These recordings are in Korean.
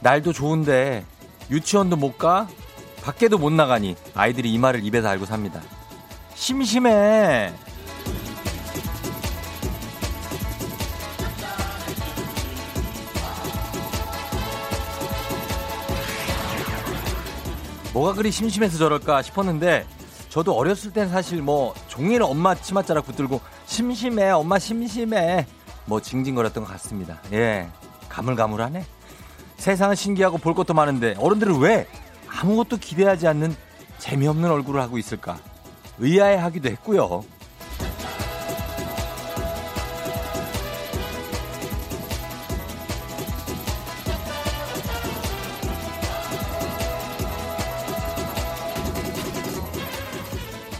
날도 좋은데 유치원도 못 가? 밖에도 못 나가니 아이들이 이 말을 입에서 알고 삽니다. 심심해. 뭐가 그리 심심해서 저럴까 싶었는데 저도 어렸을 땐 사실 뭐 종일 엄마 치맛자락 붙들고 심심해 엄마 심심해 뭐 징징거렸던 것 같습니다. 예 가물가물하네. 세상은 신기하고 볼 것도 많은데 어른들은 왜 아무것도 기대하지 않는 재미없는 얼굴을 하고 있을까 의아해하기도 했고요.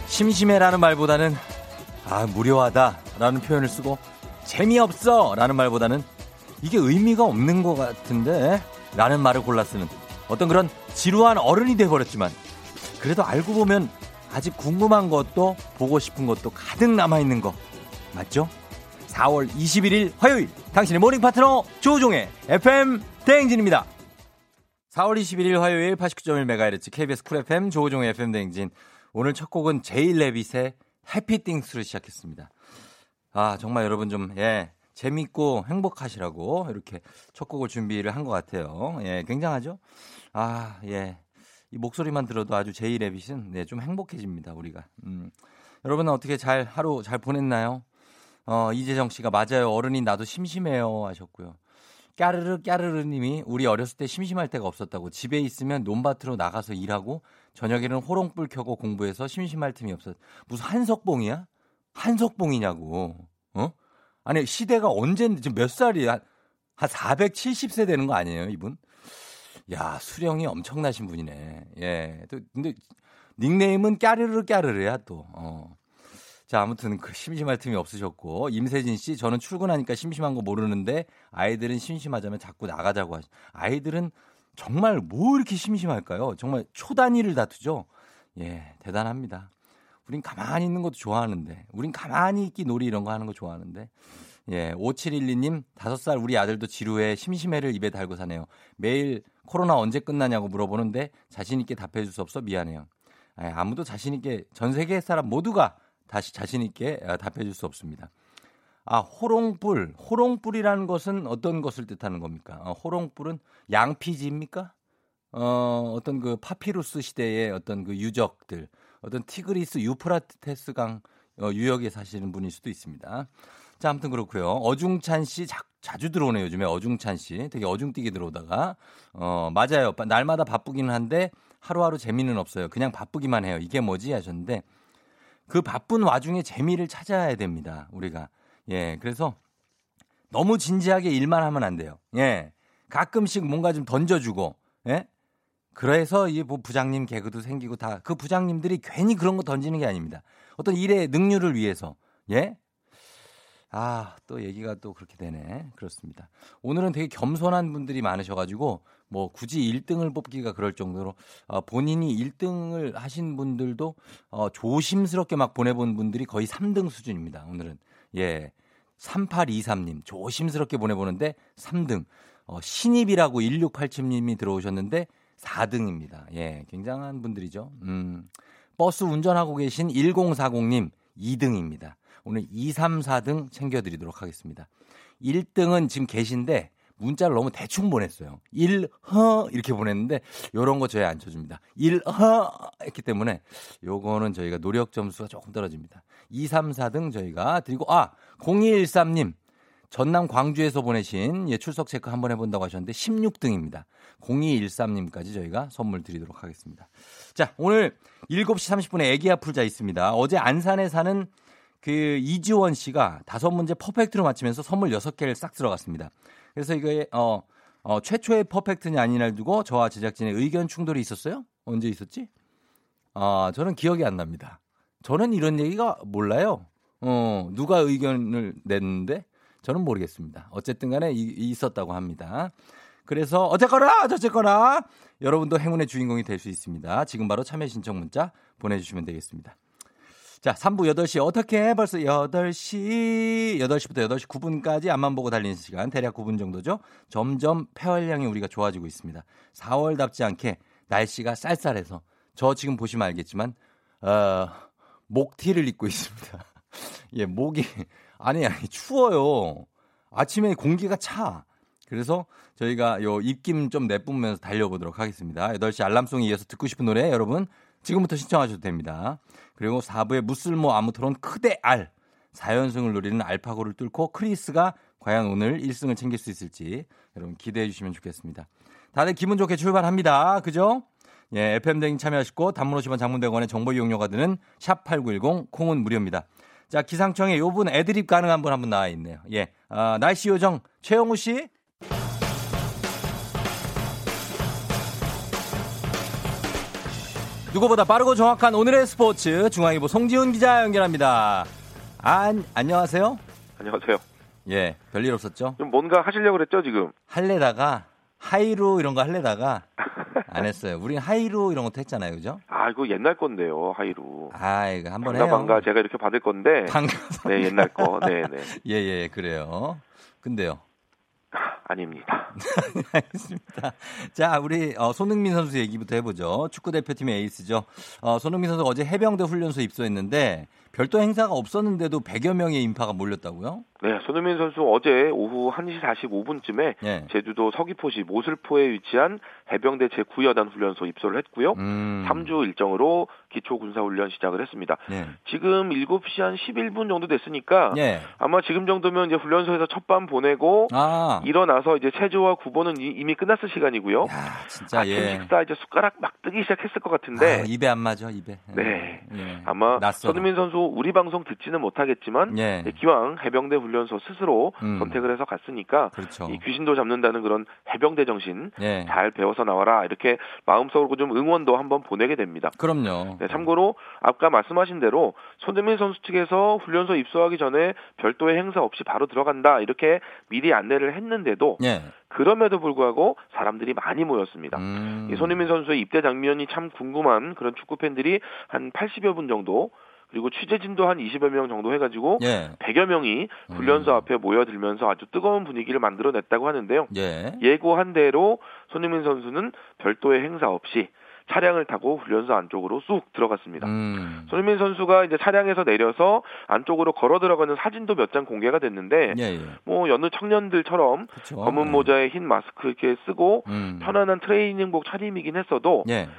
심심해라는 말보다는 아 무료하다라는 표현을 쓰고 재미없어라는 말보다는 이게 의미가 없는 것 같은데 라는 말을 쓰는 어떤 그런 지루한 어른이 돼버렸지만 그래도 알고 보면 아직 궁금한 것도 보고 싶은 것도 가득 남아있는 거 맞죠? 4월 21일 화요일 당신의 morning 파트너 조우종의 FM 대행진입니다. 4월 21일 화요일 89.1MHz KBS 쿨 FM 조우종의 FM 대행진 오늘 첫 곡은 제일 레빗의 해피띵스를 시작했습니다. 아 정말 여러분 좀 예. 재밌고 행복하시라고 이렇게 첫 곡을 준비를 한 것 같아요. 예, 굉장하죠? 아, 예. 이 목소리만 들어도 아주 제이 레빗은 네, 좀 행복해집니다, 우리가. 음. 여러분은 어떻게 잘 하루 잘 보냈나요? 어, 이재정 씨가 맞아요. 어른이 나도 심심해요 하셨고요. 까르르 까르르 님이 우리 어렸을 때 심심할 때가 없었다고 집에 있으면 논밭으로 나가서 일하고 저녁에는 호롱불 켜고 공부해서 심심할 틈이 없었. 무슨 한석봉이야? 한석봉이냐고. 어? 아니 시대가 언제인지 지금 몇 살이야? 한 470세 되는 거 아니에요, 이분? 야, 수령이 엄청나신 분이네. 예. 또 근데 닉네임은 까르르 까르르야 또. 어. 자, 아무튼 그 심심할 틈이 없으셨고 임세진 씨 저는 출근하니까 심심한 거 모르는데 아이들은 심심하자면 자꾸 나가자고 하시. 아이들은 정말 뭐 이렇게 심심할까요? 정말 초단위를 다투죠. 예, 대단합니다. 우린 가만히 있는 것도 좋아하는데, 우린 가만히 있기 놀이 이런 거 하는 거 좋아하는데. 예, 5712님, 5살 우리 아들도 지루해 심심해를 입에 달고 사네요. 매일 코로나 언제 끝나냐고 물어보는데 자신있게 답해 줄 수 없어 미안해요. 아무도 자신있게, 전 세계 사람 모두가 다시 자신있게 아, 답해 줄 수 없습니다. 아, 호롱불. 호롱불이라는 것은 어떤 것을 뜻하는 겁니까? 어, 호롱불은 양피지입니까? 어, 어떤 그 파피루스 시대의 어떤 그 유적들. 어떤 티그리스 유프라테스강 어, 유역에 사시는 분일 수도 있습니다. 자, 아무튼 그렇고요. 어중찬 씨 자, 자주 들어오네요. 요즘에 어중찬 씨. 되게 어중뛰게 들어오다가 어, 맞아요. 날마다 바쁘기는 한데 하루하루 재미는 없어요. 그냥 바쁘기만 해요. 이게 뭐지 하셨는데 그 바쁜 와중에 재미를 찾아야 됩니다. 우리가. 예. 그래서 너무 진지하게 일만 하면 안 돼요. 예. 가끔씩 뭔가 좀 던져주고, 예? 그래서 이뭐 부장님 개그도 생기고 다 그 부장님들이 괜히 그런 거 던지는 게 아닙니다. 어떤 일의 능률을 위해서 예? 아, 또 얘기가 또 그렇게 되네. 그렇습니다. 오늘은 되게 겸손한 분들이 많으셔가지고, 뭐, 굳이 1등을 뽑기가 그럴 정도로, 어, 본인이 1등을 하신 분들도, 어, 조심스럽게 막 보내본 분들이 거의 3등 수준입니다. 오늘은. 예. 3823님, 조심스럽게 보내보는데 3등. 어, 신입이라고 1687님이 들어오셨는데 4등입니다. 예, 굉장한 분들이죠. 음, 버스 운전하고 계신 1040님 2등입니다. 오늘 2, 3, 4등 챙겨드리도록 하겠습니다. 1등은 지금 계신데 문자를 너무 대충 보냈어요. 1 허 이렇게 보냈는데 요런 거 저희 안 쳐줍니다. 1 허 했기 때문에 요거는 저희가 노력 점수가 조금 떨어집니다. 2, 3, 4등 저희가 드리고 아 0213님 전남 광주에서 보내신 예, 출석 체크 한번 해본다고 하셨는데 16등입니다. 0213님까지 저희가 선물 드리도록 하겠습니다. 자, 오늘 7시 30분에 애기야 풀자 있습니다. 어제 안산에 사는 그 이지원 씨가 다섯 문제 퍼펙트로 맞히면서 선물 6개를 싹 들어갔습니다. 그래서 이거 어, 어 최초의 퍼펙트냐 아니냐를 두고 저와 제작진의 의견 충돌이 있었어요? 언제 있었지? 아, 저는 기억이 안 납니다. 저는 이런 얘기가 몰라요. 어, 누가 의견을 냈는데 저는 모르겠습니다. 어쨌든 간에 이, 있었다고 합니다. 그래서 어쨌거나 저쨌거나 여러분도 행운의 주인공이 될 수 있습니다. 지금 바로 참여 신청 문자 보내주시면 되겠습니다. 자, 3부 8시 어떻게 벌써 8시 8시부터 8시 9분까지 앞만 보고 달리는 시간 대략 9분 정도죠. 점점 폐활량이 우리가 좋아지고 있습니다. 4월답지 않게 날씨가 쌀쌀해서 저 지금 보시면 알겠지만 어, 목티를 입고 있습니다. 예, 목이 아니 아니 추워요. 아침에 공기가 차. 그래서 저희가 요 입김 좀 내뿜으면서 달려보도록 하겠습니다. 8시 알람송에 이어서 듣고 싶은 노래 여러분 지금부터 신청하셔도 됩니다. 그리고 4부의 무쓸모 아무토론 크대 알. 4연승을 노리는 알파고를 뚫고 크리스가 과연 오늘 1승을 챙길 수 있을지 여러분 기대해 주시면 좋겠습니다. 다들 기분 좋게 출발합니다. 그죠? 예, FM댕 참여하시고 단문 50원 장문 100원의 정보 이용료가 드는 샵8910 콩은 무료입니다. 자, 기상청에 요분 애드립 가능한 분한분 나와 있네요. 예. 아, 날씨 요정 최영우 씨. 누구보다 빠르고 정확한 오늘의 스포츠 중앙일보 송지훈 기자 연결합니다. 안 안녕하세요. 안녕하세요. 예, 별일 없었죠? 좀 뭔가 하시려고 그랬죠, 지금? 할래다가 하이루 이런 거 할래다가 안 했어요. 우린 하이루 이런 것도 했잖아요, 그죠? 아, 이거 옛날 건데요, 하이루. 아, 이거 한번 반가 해요. 반가 제가 이렇게 받을 건데. 방가. 네, 옛날 거. 네, 네. 예, 예, 그래요. 근데요. 아닙니다. 알겠습니다. 자, 우리 어, 손흥민 선수 얘기부터 해보죠. 축구 대표팀의 에이스죠. 어, 손흥민 선수 어제 해병대 훈련소 입소했는데 별도 행사가 없었는데도 100여 명의 인파가 몰렸다고요? 네, 손흥민 선수 어제 오후 1시 45분쯤에 예. 제주도 서귀포시 모슬포에 위치한 해병대 제9여단 훈련소 입소를 했고요. 음. 3주 일정으로 기초 군사 훈련 시작을 했습니다. 예. 지금 7시 한 11분 정도 됐으니까 예. 아마 지금 정도면 이제 훈련소에서 첫밤 보내고 아. 일어나서 이제 체조와 구보는 이- 이미 끝났을 시간이고요. 야, 진짜 아침 예. 식사 이제 숟가락 막 뜨기 시작했을 것 같은데 아, 입에 안 맞아, 입에. 네. 예. 아마 낯설어. 손흥민 선수 우리 방송 듣지는 못하겠지만 예. 네, 기왕 해병대 훈련소 스스로 음. 선택을 해서 갔으니까 그렇죠. 이 귀신도 잡는다는 그런 해병대 정신 예. 잘 배워서 나와라 이렇게 마음속으로 좀 응원도 한번 보내게 됩니다. 그럼요. 네, 참고로 아까 말씀하신 대로 손흥민 선수 측에서 훈련소 입소하기 전에 별도의 행사 없이 바로 들어간다 이렇게 미리 안내를 했는데도 예. 그럼에도 불구하고 사람들이 많이 모였습니다. 음. 이 손흥민 선수의 입대 장면이 참 궁금한 그런 축구 팬들이 한 80여 분 정도 그리고 취재진도 한 20여 명 정도 해가지고 예. 100여 명이 훈련소 음. 앞에 모여들면서 아주 뜨거운 분위기를 만들어냈다고 하는데요. 예. 예고한 대로 손흥민 선수는 별도의 행사 없이 차량을 타고 훈련소 안쪽으로 쑥 들어갔습니다. 음. 손흥민 선수가 이제 차량에서 내려서 안쪽으로 걸어 들어가는 사진도 몇 장 공개가 됐는데 예, 예. 뭐 여느 청년들처럼 그렇죠. 검은 예. 모자에 흰 마스크 이렇게 쓰고 음. 편안한 트레이닝복 차림이긴 했어도 예.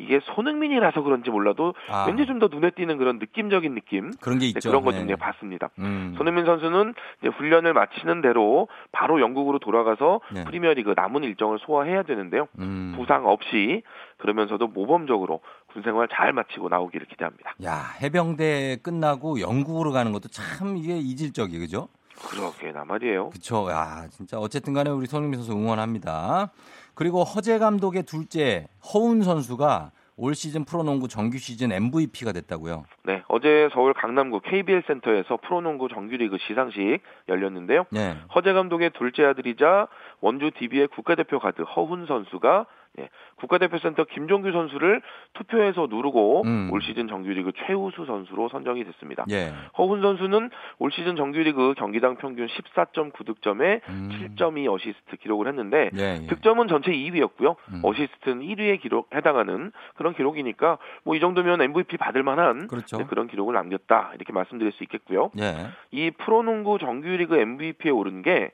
이게 손흥민이라서 그런지 몰라도 아. 왠지 좀 더 눈에 띄는 그런 느낌적인 느낌 그런 게 네, 있죠. 그런 거좀 예. 내가 봤습니다. 음. 손흥민 선수는 이제 훈련을 마치는 대로 바로 영국으로 돌아가서 네. 프리미어리그 남은 일정을 소화해야 되는데요. 음. 부상 없이 그러면서도 모범적으로 군 생활 잘 마치고 나오기를 기대합니다. 야, 해병대 끝나고 영국으로 가는 것도 참 이게 이질적이 그죠? 그러게 나 말이에요. 그쵸. 야, 진짜 어쨌든 간에 우리 손흥민 선수 응원합니다. 그리고 허재 감독의 둘째 허훈 선수가 올 시즌 프로농구 정규 시즌 MVP가 됐다고요. 네, 어제 서울 강남구 KBL 센터에서 프로농구 정규리그 시상식 열렸는데요. 네. 허재 감독의 둘째 아들이자 원주 DB의 국가대표 가드 허훈 선수가 예, 국가대표 센터 김종규 선수를 투표해서 누르고 음. 올 시즌 정규리그 최우수 선수로 선정이 됐습니다. 예. 허훈 선수는 올 시즌 정규리그 경기당 평균 14.9득점에 음. 7.2 어시스트 기록을 했는데 예, 예. 득점은 전체 2위였고요. 음. 어시스트는 1위에 기록 해당하는 그런 기록이니까 뭐 이 정도면 MVP 받을 만한 그렇죠. 네, 그런 기록을 남겼다 이렇게 말씀드릴 수 있겠고요. 예. 이 프로농구 정규리그 MVP에 오른 게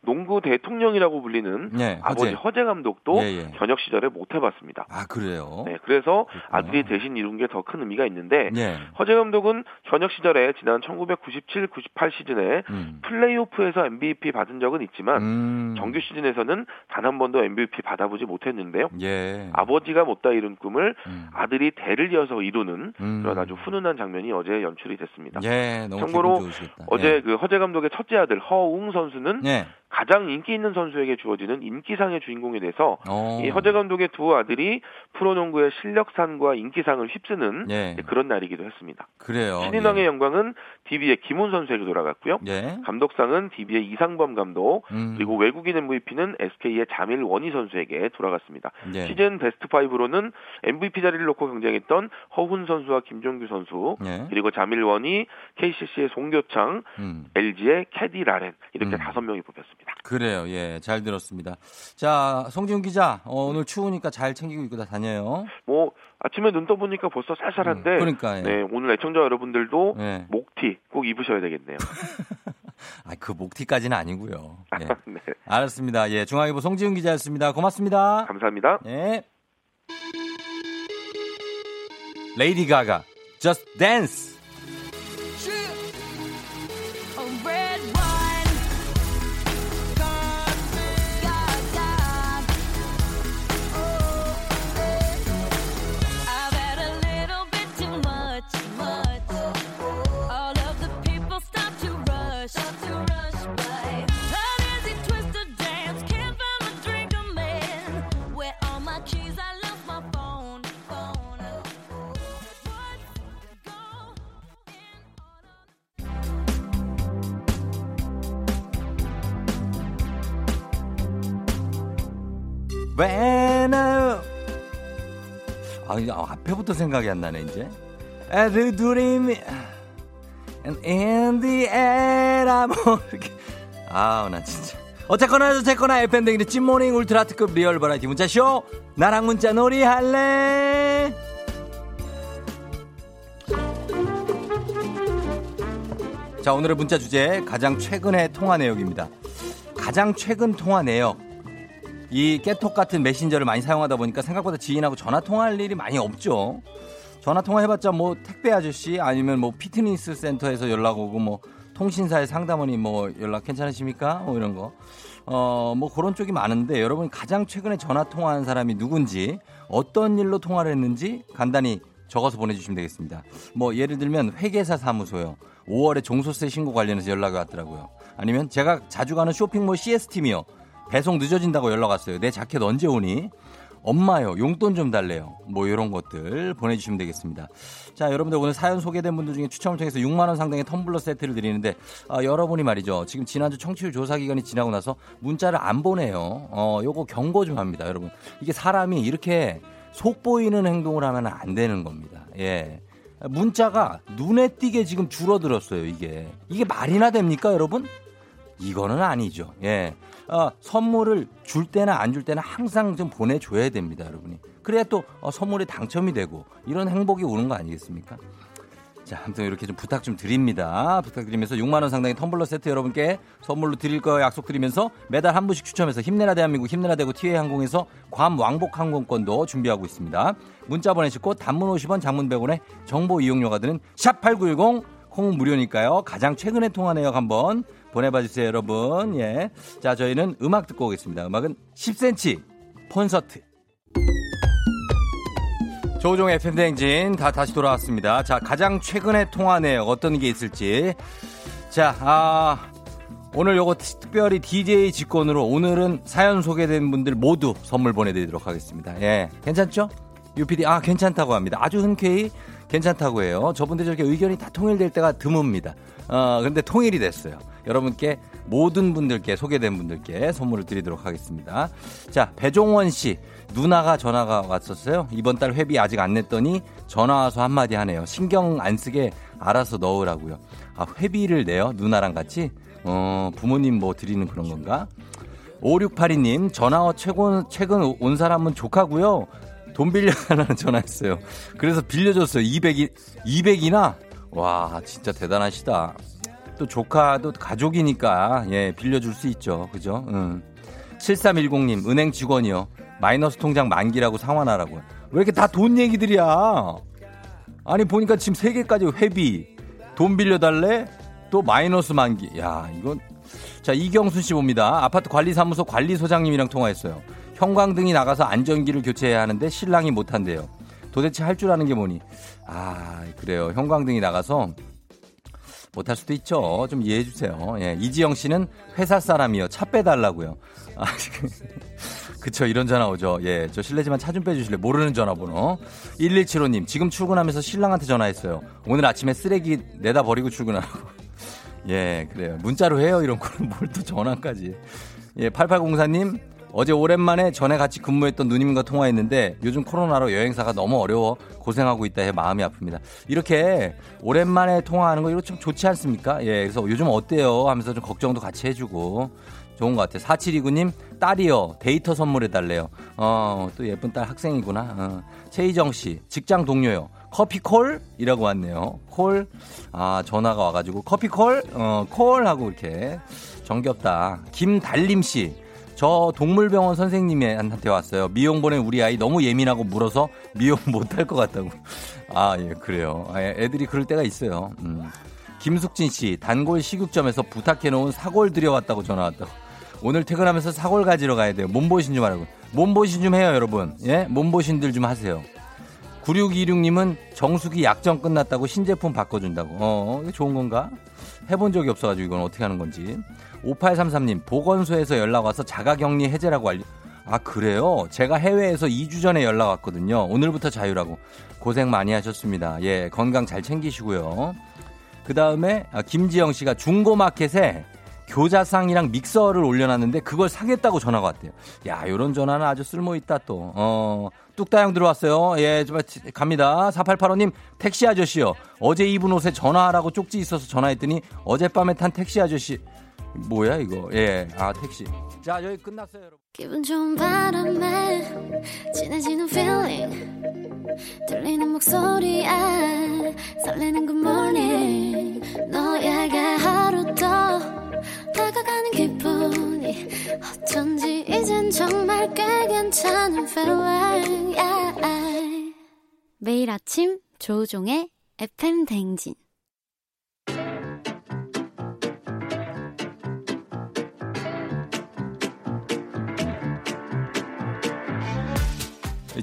농구 대통령이라고 불리는 예. 아버지 허재. 허재 감독도 예, 예. 현역 시절에 못 해봤습니다. 아, 그래요? 네, 그래서 그렇구나. 아들이 대신 이룬 게 더 큰 의미가 있는데 예. 허재 감독은 현역 시절에 지난 1997-98 시즌에 음. 플레이오프에서 MVP 받은 적은 있지만 음. 정규 시즌에서는 단 한 번도 MVP 받아보지 못했는데요. 예. 아버지가 못다 이룬 꿈을 음. 아들이 대를 이어서 이루는 음. 그런 아주 훈훈한 장면이 어제 연출이 됐습니다. 예, 너무 참고로. 어제 그 허재 감독의 첫째 아들 허웅 선수는 예. 예. 가장 인기 있는 선수에게 주어지는 인기상의 주인공이 돼서 어. 이 허재 감독의 두 아들이 프로농구의 실력상과 인기상을 휩쓰는 예. 그런 날이기도 했습니다. 그래요. 신인왕의 예. 영광은 DB의 김훈 선수에게 돌아갔고요. 예. 감독상은 DB의 이상범 감독, 음. 그리고 외국인 MVP는 SK의 자밀 원희 선수에게 돌아갔습니다. 예. 시즌 베스트 5로는 MVP 자리를 놓고 경쟁했던 허훈 선수와 김종규 선수, 예. 그리고 자밀 원희, KCC의 송교창, 음. LG의 캐디 라렌 이렇게 음. 다섯 명이 뽑혔습니다. 그래요. 예. 잘 들었습니다. 자, 송지훈 기자. 어, 오늘 추우니까 잘 챙기고 입고 다 다녀요. 뭐 아침에 눈 떠보니까 벌써 쌀쌀한데, 음, 그러니까, 예. 네 오늘 애청자 여러분들도 예. 목티 꼭 입으셔야 되겠네요. 아, 그 목티까지는 아니고요. 예. 네, 알았습니다. 예. 중앙일보 송지훈 기자였습니다. 고맙습니다. 감사합니다. 예. 레이디 가가 Just Dance. I... 아, 앞에부터 생각이 안 나네, 이제. A dream and in the air I'm 이렇게. 아우, 나 진짜. 어쨌거나 어쨌거나 FM댕이의 찐모닝 울트라 특급 real variety 문자쇼 나랑 문자 놀이 할래 자 오늘의 문자 주제 가장 최근의 통화 내역입니다 가장 최근 통화 내역 이 깨톡 같은 메신저를 많이 사용하다 보니까 생각보다 지인하고 전화 통화할 일이 많이 없죠. 전화 통화해봤자 뭐 택배 아저씨 아니면 뭐 피트니스 센터에서 연락 오고 뭐 통신사의 상담원이 뭐 연락 괜찮으십니까? 뭐 이런 거. 어, 뭐 그런 쪽이 많은데 여러분이 가장 최근에 전화 통화한 사람이 누군지 어떤 일로 통화를 했는지 간단히 적어서 보내주시면 되겠습니다. 뭐 예를 들면 회계사 사무소요. 5월에 종소세 신고 관련해서 연락이 왔더라고요. 아니면 제가 자주 가는 쇼핑몰 CS팀이요. 배송 늦어진다고 연락 왔어요. 내 자켓 언제 오니? 엄마요, 용돈 좀 달래요. 뭐 이런 것들 보내주시면 되겠습니다. 자, 여러분들 오늘 사연 소개된 분들 중에 추첨을 통해서 6만 원 상당의 텀블러 세트를 드리는데 아, 여러분이 말이죠. 지금 지난주 청취율 조사 기간이 지나고 나서 문자를 안 보내요. 어, 요거 경고 좀 합니다, 여러분. 이게 사람이 이렇게 속 보이는 행동을 하면 안 되는 겁니다. 예. 문자가 눈에 띄게 지금 줄어들었어요, 이게. 이게 말이나 됩니까, 여러분? 이거는 아니죠. 예. 어, 선물을 줄 때나 안 줄 때나 항상 좀 보내줘야 됩니다, 여러분이. 그래야 또 어, 선물이 당첨이 되고 이런 행복이 오는 거 아니겠습니까? 자, 아무튼 이렇게 좀 부탁 좀 드립니다. 부탁드리면서 6만 원 상당의 텀블러 세트 여러분께 선물로 드릴 거 약속드리면서 매달 한 분씩 추첨해서 힘내라 대한민국 힘내라 대구 티웨이 항공에서 괌 왕복 항공권도 준비하고 있습니다. 문자 보내시고 단문 50원, 장문 100원에 정보 이용료가 드는 샵 8910콩 무료니까요. 가장 최근에 통화 내역 한번 보내봐 주세요, 여러분. 예. 자, 저희는 음악 듣고 오겠습니다. 음악은 10cm 콘서트. 조종의 FM대행진 다 다시 돌아왔습니다. 자, 가장 최근의 통화 내역 어떤 게 있을지. 자, 아, 오늘 요거 특별히 DJ 직권으로 오늘은 사연 소개된 분들 모두 선물 보내드리도록 하겠습니다. 예. 괜찮죠? UPD, 아, 괜찮다고 합니다. 아주 흔쾌히 괜찮다고 해요. 저분들 저렇게 의견이 다 통일될 때가 드뭅니다. 어, 근데 통일이 됐어요. 여러분께 모든 분들께 소개된 분들께 선물을 드리도록 하겠습니다. 자, 배종원 씨. 누나가 전화가 왔었어요. 이번 달 회비 아직 안 냈더니 전화 와서 한마디 하네요. 신경 안 쓰게 알아서 넣으라고요. 아, 회비를 내요? 누나랑 같이? 어, 부모님 뭐 드리는 그런 건가? 5682님, 전화 최근, 최근 온 사람은 조카고요. 돈 빌려달라는 전화했어요. 그래서 빌려줬어요. 200이, 200이나? 와, 진짜 대단하시다. 또 조카도 가족이니까, 예, 빌려줄 수 있죠. 그죠? 응. 7310님, 은행 직원이요. 마이너스 통장 만기라고 상환하라고. 왜 이렇게 다 돈 얘기들이야? 아니, 보니까 지금 3개까지 회비, 돈 빌려달래? 또 마이너스 만기. 야, 이건. 자, 이경순 씨 봅니다. 아파트 관리사무소 관리소장님이랑 통화했어요. 형광등이 나가서 안전기를 교체해야 하는데 신랑이 못한대요. 도대체 할 줄 아는 게 뭐니? 아, 그래요. 형광등이 나가서 못할 수도 있죠. 좀 이해해 주세요. 예, 이지영 씨는 회사 사람이요. 차 빼달라고요. 아, 그쵸, 이런 전화 오죠. 예, 저 실례지만 차 좀 빼주실래요? 모르는 전화번호. 1175님, 지금 출근하면서 신랑한테 전화했어요. 오늘 아침에 쓰레기 내다 버리고 출근하라고. 예, 그래요. 문자로 해요, 이런 거는 뭘 또 전화까지. 예, 8804님, 어제 오랜만에 전에 같이 근무했던 누님과 통화했는데 요즘 코로나로 여행사가 너무 어려워 고생하고 있다 해 마음이 아픕니다. 이렇게 오랜만에 통화하는 거 이거 좀 좋지 않습니까? 예, 그래서 요즘 어때요? 하면서 좀 걱정도 같이 해주고 좋은 것 같아요. 4729님, 딸이요. 데이터 선물해달래요. 어, 또 예쁜 딸 학생이구나. 어. 최희정 씨, 직장 동료요. 커피 콜? 이라고 왔네요. 콜. 아, 전화가 와가지고 커피 콜? 어, 콜 하고 이렇게 정겹다. 김달림 씨. 저 동물병원 선생님한테 왔어요. 미용 보낸 우리 아이 너무 예민하고 물어서 미용 못할 것 같다고. 아, 예, 그래요. 아, 예, 애들이 그럴 때가 있어요. 음. 김숙진 씨, 단골 식육점에서 부탁해놓은 사골 들여왔다고 전화 왔다고. 오늘 퇴근하면서 사골 가지러 가야 돼요. 몸보신 좀 하라고. 몸보신 좀 해요, 여러분. 예? 몸보신들 좀 하세요. 9626님은 정수기 약정 끝났다고 신제품 바꿔준다고. 어, 좋은 건가? 해본 적이 없어가지고 이건 어떻게 하는 건지. 5833님, 보건소에서 연락 와서 자가격리 해제라고 알려. 아, 그래요? 제가 해외에서 2주 전에 연락 왔거든요. 오늘부터 자유라고. 고생 많이 하셨습니다. 예, 건강 잘 챙기시고요. 그 다음에 김지영 씨가 중고마켓에 교자상이랑 믹서를 올려놨는데 그걸 사겠다고 전화가 왔대요. 야, 요런 전화는 아주 쓸모있다 또. 어, 뚝따형 들어왔어요. 예, 좀 갑니다. 4885님, 택시 아저씨요. 어제 입은 옷에 전화하라고 쪽지 있어서 전화했더니 어젯밤에 탄 택시 아저씨. 뭐야, 이거. 예, 아, 택시. 자, 여기 끝났어요, 여러분. 기분 좋은 바람에 진해지는 feeling 들리는 목소리에 설레는 good morning 너에게 하루 더 다가가는 기분이 어쩐지 이젠 정말 꽤 괜찮은 feeling yeah. 매일 아침 조우종의 FM 댕진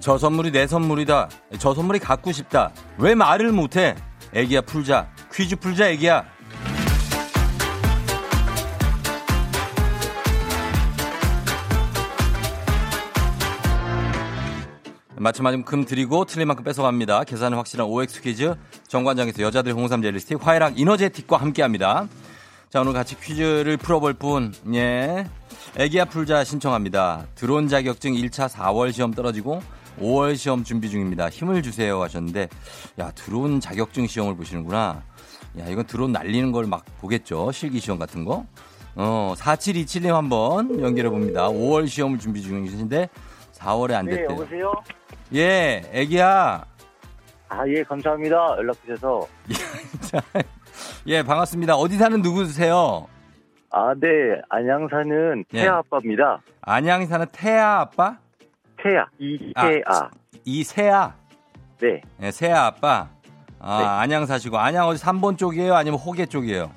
저 선물이 내 선물이다. 저 선물이 갖고 싶다. 왜 말을 못해? 애기야 풀자. 퀴즈 풀자 애기야. 맞으면 금 드리고 틀린 만큼 뺏어갑니다. 계산은 확실한 OX 퀴즈 정관장에서 여자들 홍삼 젤리 스틱 화해락 이너제틱과 함께합니다. 자 오늘 같이 퀴즈를 풀어볼 분 예. 애기야 풀자 신청합니다. 드론 자격증 1차 4월 시험 떨어지고 5월 시험 준비 중입니다. 힘을 주세요 하셨는데 야 드론 자격증 시험을 보시는구나. 야 이건 드론 날리는 걸 막 보겠죠. 실기 시험 같은 거. 어 4727님 한번 연결해 봅니다. 5월 시험을 준비 중이신데 4월에 안 네, 됐대요. 여보세요? 예, 애기야. 아, 예, 감사합니다. 연락 주셔서. 자, 예, 반갑습니다. 어디 사는 누구세요? 아, 네, 안양 사는 예. 태아 아빠입니다. 안양에 사는 태아 아빠? 태아, 이태아. 이세아. 네, 예, 세아 아빠. 아, 네. 안양 사시고 안양 어디 3번 쪽이에요? 아니면 호계 쪽이에요?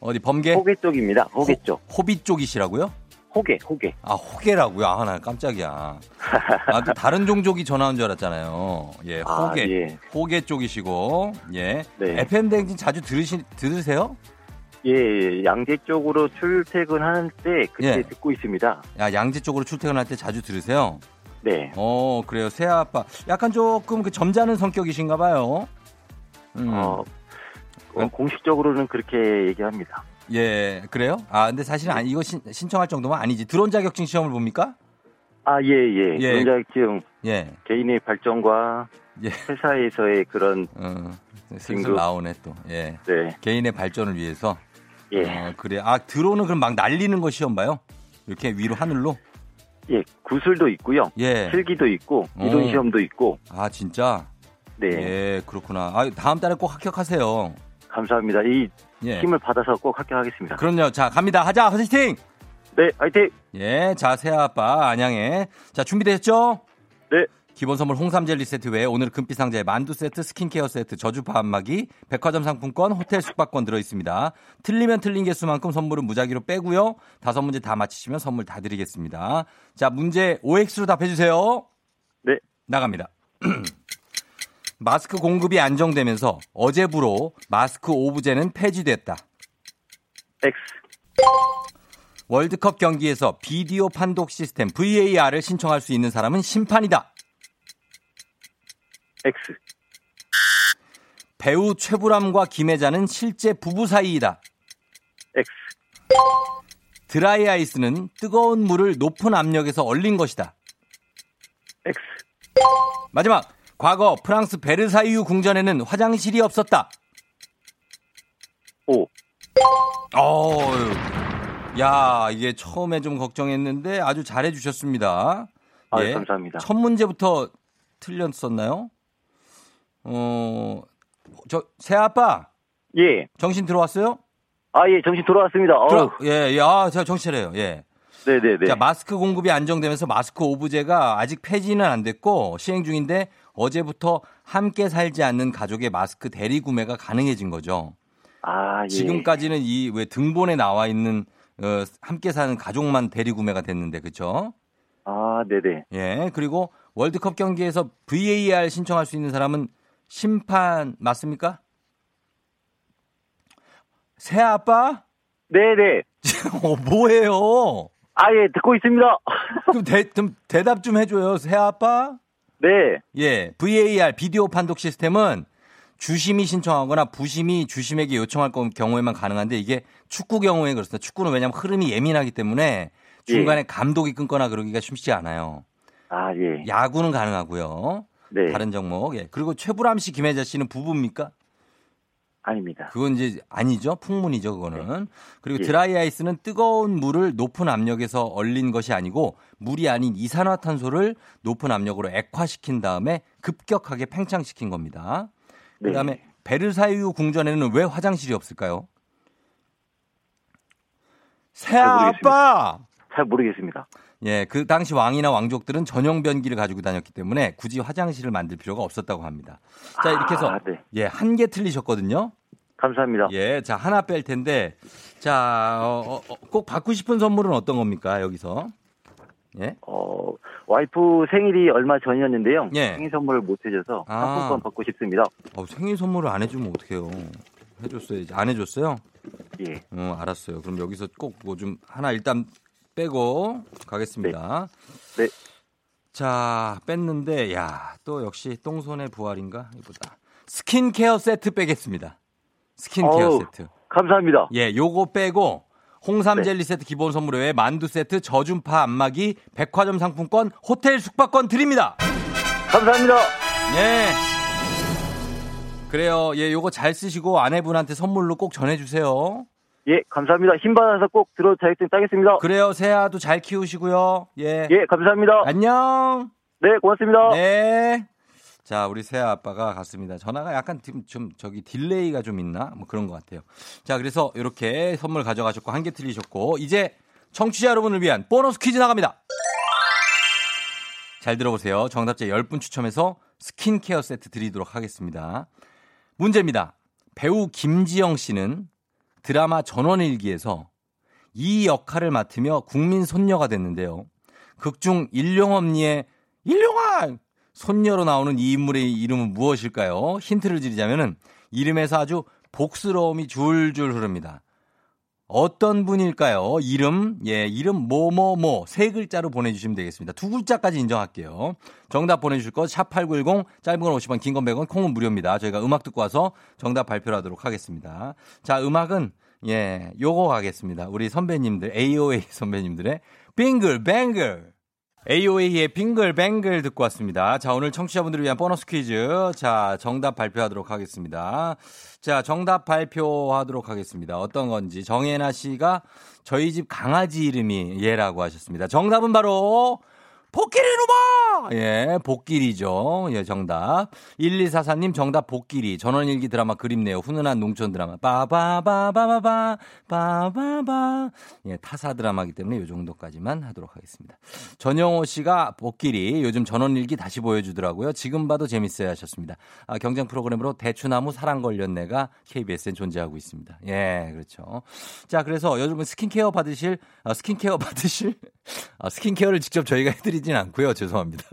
어디 범계? 호계 쪽입니다. 호계 쪽. 호비 쪽이시라고요? 호계, 호계. 아, 호계라고요? 아, 나 깜짝이야. 아, 또 다른 종족이 전화 온 줄 알았잖아요. 예, 아, 호계. 예. 호계 쪽이시고, 예. 네. FM 댕진 자주 들으시, 들으세요? 예, 예, 양재 쪽으로 출퇴근하는 때 그때 예. 듣고 있습니다. 야, 양재 쪽으로 출퇴근할 때 자주 들으세요? 네. 어, 그래요. 새아 아빠. 약간 조금 그 점잖은 성격이신가 봐요. 음. 어, 어, 음. 공식적으로는 그렇게 얘기합니다. 예, 그래요? 아, 근데 사실은 아니, 이거 신, 신청할 정도면 아니지. 드론 자격증 시험을 봅니까? 아, 예, 예. 예. 그런 지금 예, 개인의 발전과 예. 회사에서의 그런, 어, 슬슬. 나오네 또. 예. 네, 개인의 발전을 위해서. 예. 어, 그래. 아, 드론은 그럼 막 날리는 거 시험 봐요? 이렇게 위로 하늘로? 예, 구슬도 있고요. 예. 필기도 있고, 이론 어. 시험도 있고, 아, 진짜? 네. 예, 그렇구나. 아, 다음 달에 꼭 합격하세요. 감사합니다. 이 예. 힘을 받아서 꼭 합격하겠습니다. 그럼요. 자, 갑니다. 하자. 화이팅! 네, 화이팅! 예, 자, 새아 아빠, 안양에. 자, 준비되셨죠? 네. 기본 선물 홍삼 젤리 세트 외에 오늘 금빛 상자에 만두 세트, 스킨케어 세트, 저주파 안마기, 백화점 상품권, 호텔 숙박권 들어 있습니다. 틀리면 틀린 개수만큼 선물은 무작위로 빼고요. 다섯 문제 다 맞히시면 선물 다 드리겠습니다. 자, 문제 OX로 답해 주세요. 네. 나갑니다. 마스크 공급이 안정되면서 어제부로 마스크 오브제는 폐지됐다. X. 월드컵 경기에서 비디오 판독 시스템 VAR을 신청할 수 있는 사람은 심판이다. X. 배우 최불암과 김혜자는 실제 부부 사이이다. X. 드라이 아이스는 뜨거운 물을 높은 압력에서 얼린 것이다. X. 마지막 과거 프랑스 베르사유 궁전에는 화장실이 없었다. O. 어, 야 이게 처음에 좀 걱정했는데 아주 잘해 주셨습니다. 아, 감사합니다. 첫 문제부터 틀렸었나요? 어, 저 새아빠 예. 정신 들어왔어요? 아, 예, 정신 돌아왔습니다. 어우, 들어, 예, 예, 아, 제가 정신 차려요. 예. 네네네. 자, 마스크 공급이 안정되면서 마스크 오브제가 아직 폐지는 안 됐고 시행 중인데 어제부터 함께 살지 않는 가족의 마스크 대리 구매가 가능해진 거죠. 아, 예. 지금까지는 이 왜 등본에 나와 있는 어, 함께 사는 가족만 대리 구매가 됐는데 그렇죠? 아, 네네. 예. 그리고 월드컵 경기에서 VAR 신청할 수 있는 사람은 심판 맞습니까? 새 아빠? 네네. 어, 뭐예요? 아, 예, 듣고 있습니다. 좀, 대, 좀 대답 좀 해줘요. 새 아빠? 네. 예. VAR 비디오 판독 시스템은 주심이 신청하거나 부심이 주심에게 요청할 거- 경우에만 가능한데 이게 축구 경우에 그렇습니다. 축구는 왜냐하면 흐름이 예민하기 때문에 중간에 감독이 끊거나 그러기가 쉽지 않아요. 아, 예. 야구는 가능하고요. 네. 다른 종목. 예. 그리고 최불암 씨, 김혜자 씨는 부부입니까? 아닙니다. 그건 이제 아니죠. 풍문이죠, 그거는. 그리고 예. 드라이 아이스는 뜨거운 물을 높은 압력에서 얼린 것이 아니고 물이 아닌 이산화탄소를 높은 압력으로 액화시킨 다음에 급격하게 팽창시킨 겁니다. 네. 그다음에 베르사유 궁전에는 왜 화장실이 없을까요? 새잘 모르겠습니다. 아빠. 잘 모르겠습니다. 예, 그 당시 왕이나 왕족들은 전용 변기를 가지고 다녔기 때문에 굳이 화장실을 만들 필요가 없었다고 합니다. 자, 이렇게 해서 아, 네. 예, 한 개 틀리셨거든요. 감사합니다. 예, 자, 하나 뺄 텐데 자, 어, 어, 어, 꼭 받고 싶은 선물은 어떤 겁니까, 여기서? 예? 어, 와이프 생일이 얼마 전이었는데요. 예. 생일 선물을 못 해줘서 아. 상품권 받고 싶습니다. 어, 생일 선물을 안 해주면 어떡해요. 해줬어야지. 안 해줬어요? 예. 어, 알았어요. 그럼 여기서 꼭 뭐 좀 하나 일단 빼고 가겠습니다. 네. 자, 뺐는데, 야, 또 역시 똥손의 부활인가? 이보다. 스킨케어 세트 빼겠습니다. 스킨케어 어우. 세트. 감사합니다. 예, 요거 빼고 홍삼 네. 젤리 세트 기본 선물 외에 만두 세트, 저준파 안마기, 백화점 상품권, 호텔 숙박권 드립니다. 감사합니다. 예. 그래요. 예, 요거 잘 쓰시고 아내분한테 선물로 꼭 전해 주세요. 예, 감사합니다. 힘 받아서 꼭 들어 자격증 따겠습니다. 그래요. 새아도 잘 키우시고요. 예. 예, 감사합니다. 안녕. 네, 고맙습니다. 네. 자, 우리 새아 아빠가 갔습니다. 전화가 약간 좀, 좀 저기 delay가 좀 있나? 뭐 그런 것 같아요. 자, 그래서 이렇게 선물 가져가셨고 한 개 틀리셨고 이제 청취자 여러분을 위한 보너스 퀴즈 나갑니다. 잘 들어보세요. 정답자 10분 추첨해서 스킨케어 세트 드리도록 하겠습니다. 문제입니다. 배우 김지영 씨는 드라마 전원일기에서 이 역할을 맡으며 국민 손녀가 됐는데요. 극중 일용엄니의 일용아 손녀로 나오는 이 인물의 이름은 무엇일까요? 힌트를 드리자면은 이름에서 아주 복스러움이 줄줄 흐릅니다. 어떤 분일까요? 이름, 예, 이름 뭐뭐뭐 세 글자로 보내주시면 되겠습니다. 두 글자까지 인정할게요. 정답 보내주실 거 샵8910 짧은 건 50원, 긴 건 100원, 콩은 무료입니다. 저희가 음악 듣고 와서 정답 발표를 하도록 하겠습니다. 자, 음악은 예, 요거 가겠습니다. 우리 선배님들, AOA 선배님들의 빙글 뱅글. AOA의 빙글뱅글 듣고 왔습니다. 자, 오늘 청취자분들을 위한 보너스 퀴즈. 자, 정답 발표하도록 하겠습니다. 자, 정답 발표하도록 하겠습니다. 어떤 건지. 정혜나 씨가 저희 집 강아지 이름이 얘라고 하셨습니다. 정답은 바로 복길이 누마! 예, 복길이죠. 예, 정답. 1244님 정답 복길이. 전원일기 드라마 그립네요. 훈훈한 농촌 드라마. 빠바바바바바, 빠바바. 예, 타사 드라마기 때문에 이 정도까지만 하도록 하겠습니다. 전영호 씨가 복길이 요즘 전원일기 다시 보여주더라고요. 지금 봐도 재밌어요 하셨습니다. 아, 경쟁 프로그램으로 대추나무 사랑 걸렸네가 KBS엔 존재하고 있습니다. 예, 그렇죠. 자, 그래서 요즘은 스킨케어 받으실, 아, 스킨케어 받으실, 아, 스킨케어를 직접 저희가 해드리진 않고요. 죄송합니다.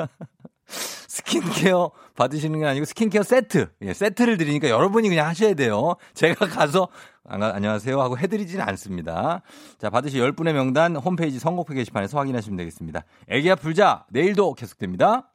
스킨케어 받으시는 게 아니고 스킨케어 세트. 예, 세트를 드리니까 여러분이 그냥 하셔야 돼요. 제가 가서 안- 안녕하세요 하고 해드리지는 않습니다. 자, 받으실 10분의 명단 홈페이지 선곡표 게시판에서 확인하시면 되겠습니다. 애기야 불자 내일도 계속됩니다.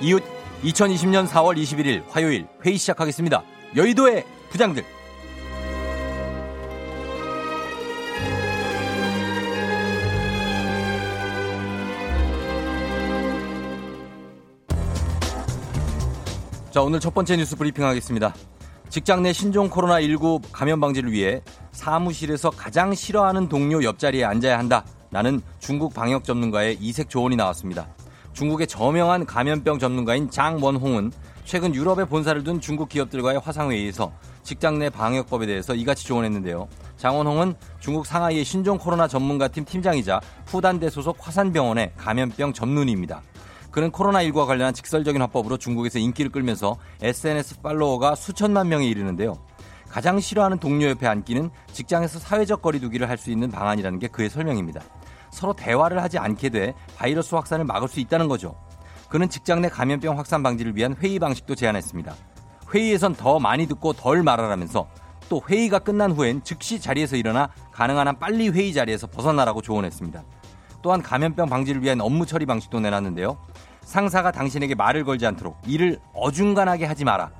이웃 2020년 4월 21일 화요일 회의 시작하겠습니다. 여의도의 부장들. 자, 오늘 첫 번째 뉴스 브리핑 하겠습니다. 직장 내 신종 코로나19 감염 방지를 위해 사무실에서 가장 싫어하는 동료 옆자리에 앉아야 한다. 라는 중국 방역 전문가의 이색 조언이 나왔습니다. 중국의 저명한 감염병 전문가인 장원홍은 최근 유럽에 본사를 둔 중국 기업들과의 화상회의에서 직장 내 방역법에 대해서 이같이 조언했는데요. 장원홍은 중국 상하이의 신종 코로나 전문가팀 팀장이자 푸단대 소속 화산병원의 감염병 전문의입니다. 그는 코로나19와 관련한 직설적인 화법으로 중국에서 인기를 끌면서 SNS 팔로워가 수천만 명에 이르는데요. 가장 싫어하는 동료 옆에 앉기는 직장에서 사회적 거리두기를 할 수 있는 방안이라는 게 그의 설명입니다. 서로 대화를 하지 않게 돼 바이러스 확산을 막을 수 있다는 거죠. 그는 직장 내 감염병 확산 방지를 위한 회의 방식도 제안했습니다. 회의에선 더 많이 듣고 덜 말하라면서 또 회의가 끝난 후엔 즉시 자리에서 일어나 가능한 한 빨리 회의 자리에서 벗어나라고 조언했습니다. 또한 감염병 방지를 위한 업무 처리 방식도 내놨는데요. 상사가 당신에게 말을 걸지 않도록 일을 어중간하게 하지 마라.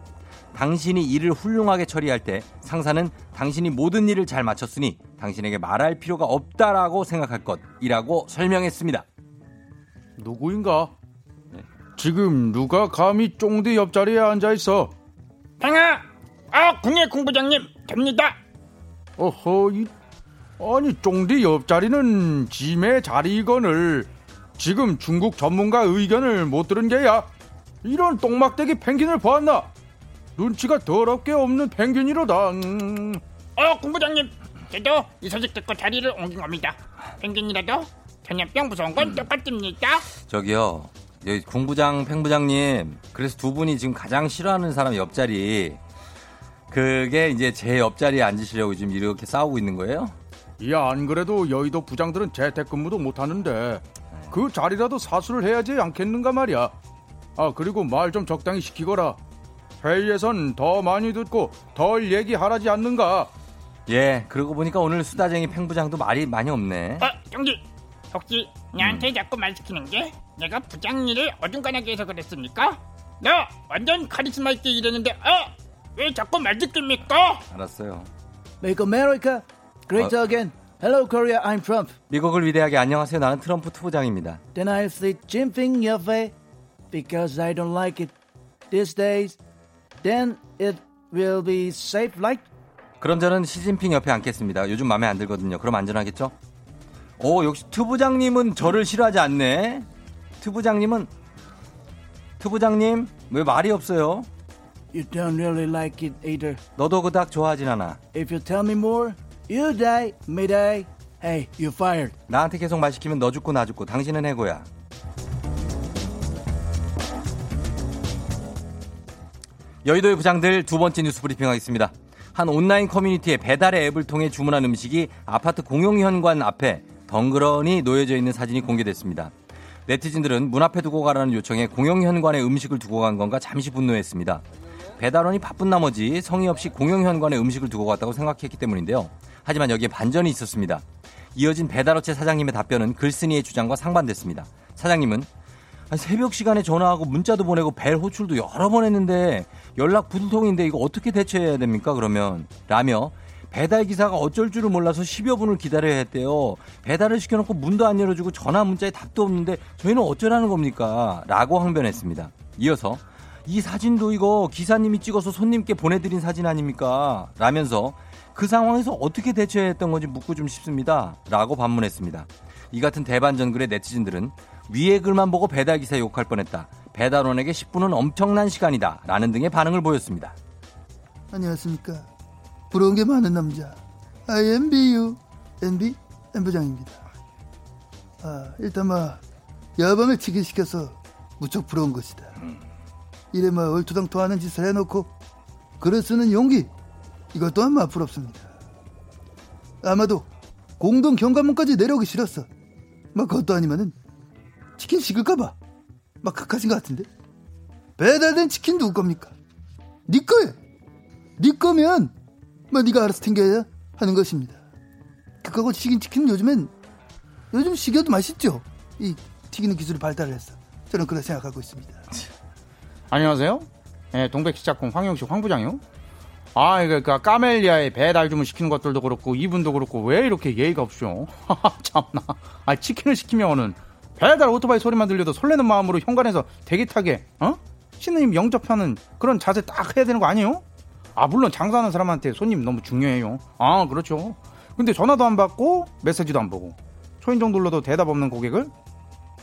당신이 일을 훌륭하게 처리할 때 상사는 당신이 모든 일을 잘 마쳤으니 당신에게 말할 필요가 없다라고 생각할 것이라고 설명했습니다. 누구인가? 지금 누가 감히 쫑대 옆자리에 앉아 있어? 방아! 아, 궁예 공부장님, 됩니다. 어허, 이, 아니 쫑대 옆자리는 짐의 자리이건을 지금 중국 전문가 의견을 못 들은 게야. 이런 똥막대기 펭귄을 보았나? 눈치가 더럽게 없는 펭귄이로다. 음. 어, 공부장님, 저도 이 소식 듣고 자리를 옮긴 겁니다. 펭귄이라도 전염병 무서운 건 똑같습니다. 저기요. 여기 공부장, 팽부장님. 그래서 두 분이 지금 가장 싫어하는 사람 옆자리. 그게 이제 제 옆자리에 앉으시려고 지금 이렇게 싸우고 있는 거예요? 야, 안 그래도 여의도 부장들은 재택근무도 못 하는데 그 자리라도 사수를 해야지 않겠는가 말이야. 아, 그리고 말 좀 적당히 시키거라. 회의에선 더 많이 듣고 덜 얘기하라지 않는가? 예, 그러고 보니까 오늘 수다쟁이 팽부장도 말이 많이 없네. 어, 경기, 혹시 나한테 자꾸 말 시키는 게 내가 부장 일을 어중간하게 해서 그랬습니까? 나 완전 카리스마 있게 일했는데, 어? 왜 자꾸 말 시킵니까? 알았어요. Make America great again. Hello, Korea. I'm Trump. 미국을 위대하게 안녕하세요. 나는 트럼프 투부장입니다. Then I say Jinping 옆에 because I don't like it these days. Then it will be safe like 그럼 저는 시진핑 옆에 앉겠습니다. 요즘 마음에 안 들거든요. 그럼 안전하겠죠? 오, 역시 투부장님은 저를 싫어하지 않네. 투부장님은 투부장님 왜 말이 없어요? you don't really like it either. 너도 그닥 좋아하진 않아. If you tell me more, you die, me die. Hey, you fired. 나한테 계속 말 시키면 너 죽고 나 죽고 당신은 해고야. 여의도의 부장들 두 번째 뉴스 브리핑 하겠습니다. 한 온라인 커뮤니티의 배달의 앱을 통해 주문한 음식이 아파트 공용 현관 앞에 덩그러니 놓여져 있는 사진이 공개됐습니다. 네티즌들은 문 앞에 두고 가라는 요청에 공용 현관에 음식을 두고 간 건가 잠시 분노했습니다. 배달원이 바쁜 나머지 성의 없이 공용 현관에 음식을 두고 갔다고 생각했기 때문인데요. 하지만 여기에 반전이 있었습니다. 이어진 배달업체 사장님의 답변은 글쓴이의 주장과 상반됐습니다. 사장님은 새벽 시간에 전화하고 문자도 보내고 벨 호출도 여러 번 했는데 연락 불통인데 이거 어떻게 대처해야 됩니까 그러면 라며 배달 기사가 어쩔 줄을 몰라서 10여 분을 기다려야 했대요. 배달을 시켜놓고 문도 안 열어주고 전화 문자에 답도 없는데 저희는 어쩌라는 겁니까? 라고 항변했습니다. 이어서 이 사진도 이거 기사님이 찍어서 손님께 보내드린 사진 아닙니까? 라면서 그 상황에서 어떻게 대처해야 했던 건지 묻고 좀 싶습니다. 라고 반문했습니다. 이 같은 대반전 글의 네티즌들은 위의 글만 보고 배달기사 욕할 뻔했다. 배달원에게 10분은 엄청난 시간이다. 라는 등의 반응을 보였습니다. 안녕하십니까. 부러운 게 많은 남자. I am BU. NB 엠부장입니다. 아, 일단 뭐, 여방을 치기시켜서 무척 부러운 것이다. 이래 뭐 얼토당토하는 짓을 해놓고 글을 쓰는 용기 이것 또한 마 부럽습니다. 아마도 공동 경감문까지 내려오기 싫었어. 막 그것도 아니면은 치킨 식을까봐 막 극하신 것 같은데 배달된 치킨 누구 겁니까? 네 거야. 네 거면 뭐 네가 알아서 챙겨야 하는 것입니다. 그거고 튀긴 치킨은 요즘엔 요즘 식여도 맛있죠. 이 튀기는 기술이 발달을 했어. 저는 그렇게 생각하고 있습니다. 안녕하세요. 예, 동백 시작공 황영식 황 부장이요. 아, 이거 그 까멜리아의 배달 주문 시키는 것들도 그렇고 이분도 그렇고 왜 이렇게 예의가 없죠? 참나. 아, 치킨을 시키면은 배달 오토바이 소리만 들려도 설레는 마음으로 현관에서 대기 타게 어? 신우님 영접하는 그런 자세 딱 해야 되는 거 아니에요? 아, 물론 장사하는 사람한테 손님 너무 중요해요. 아, 그렇죠. 근데 전화도 안 받고 메시지도 안 보고 초인종 눌러도 대답 없는 고객을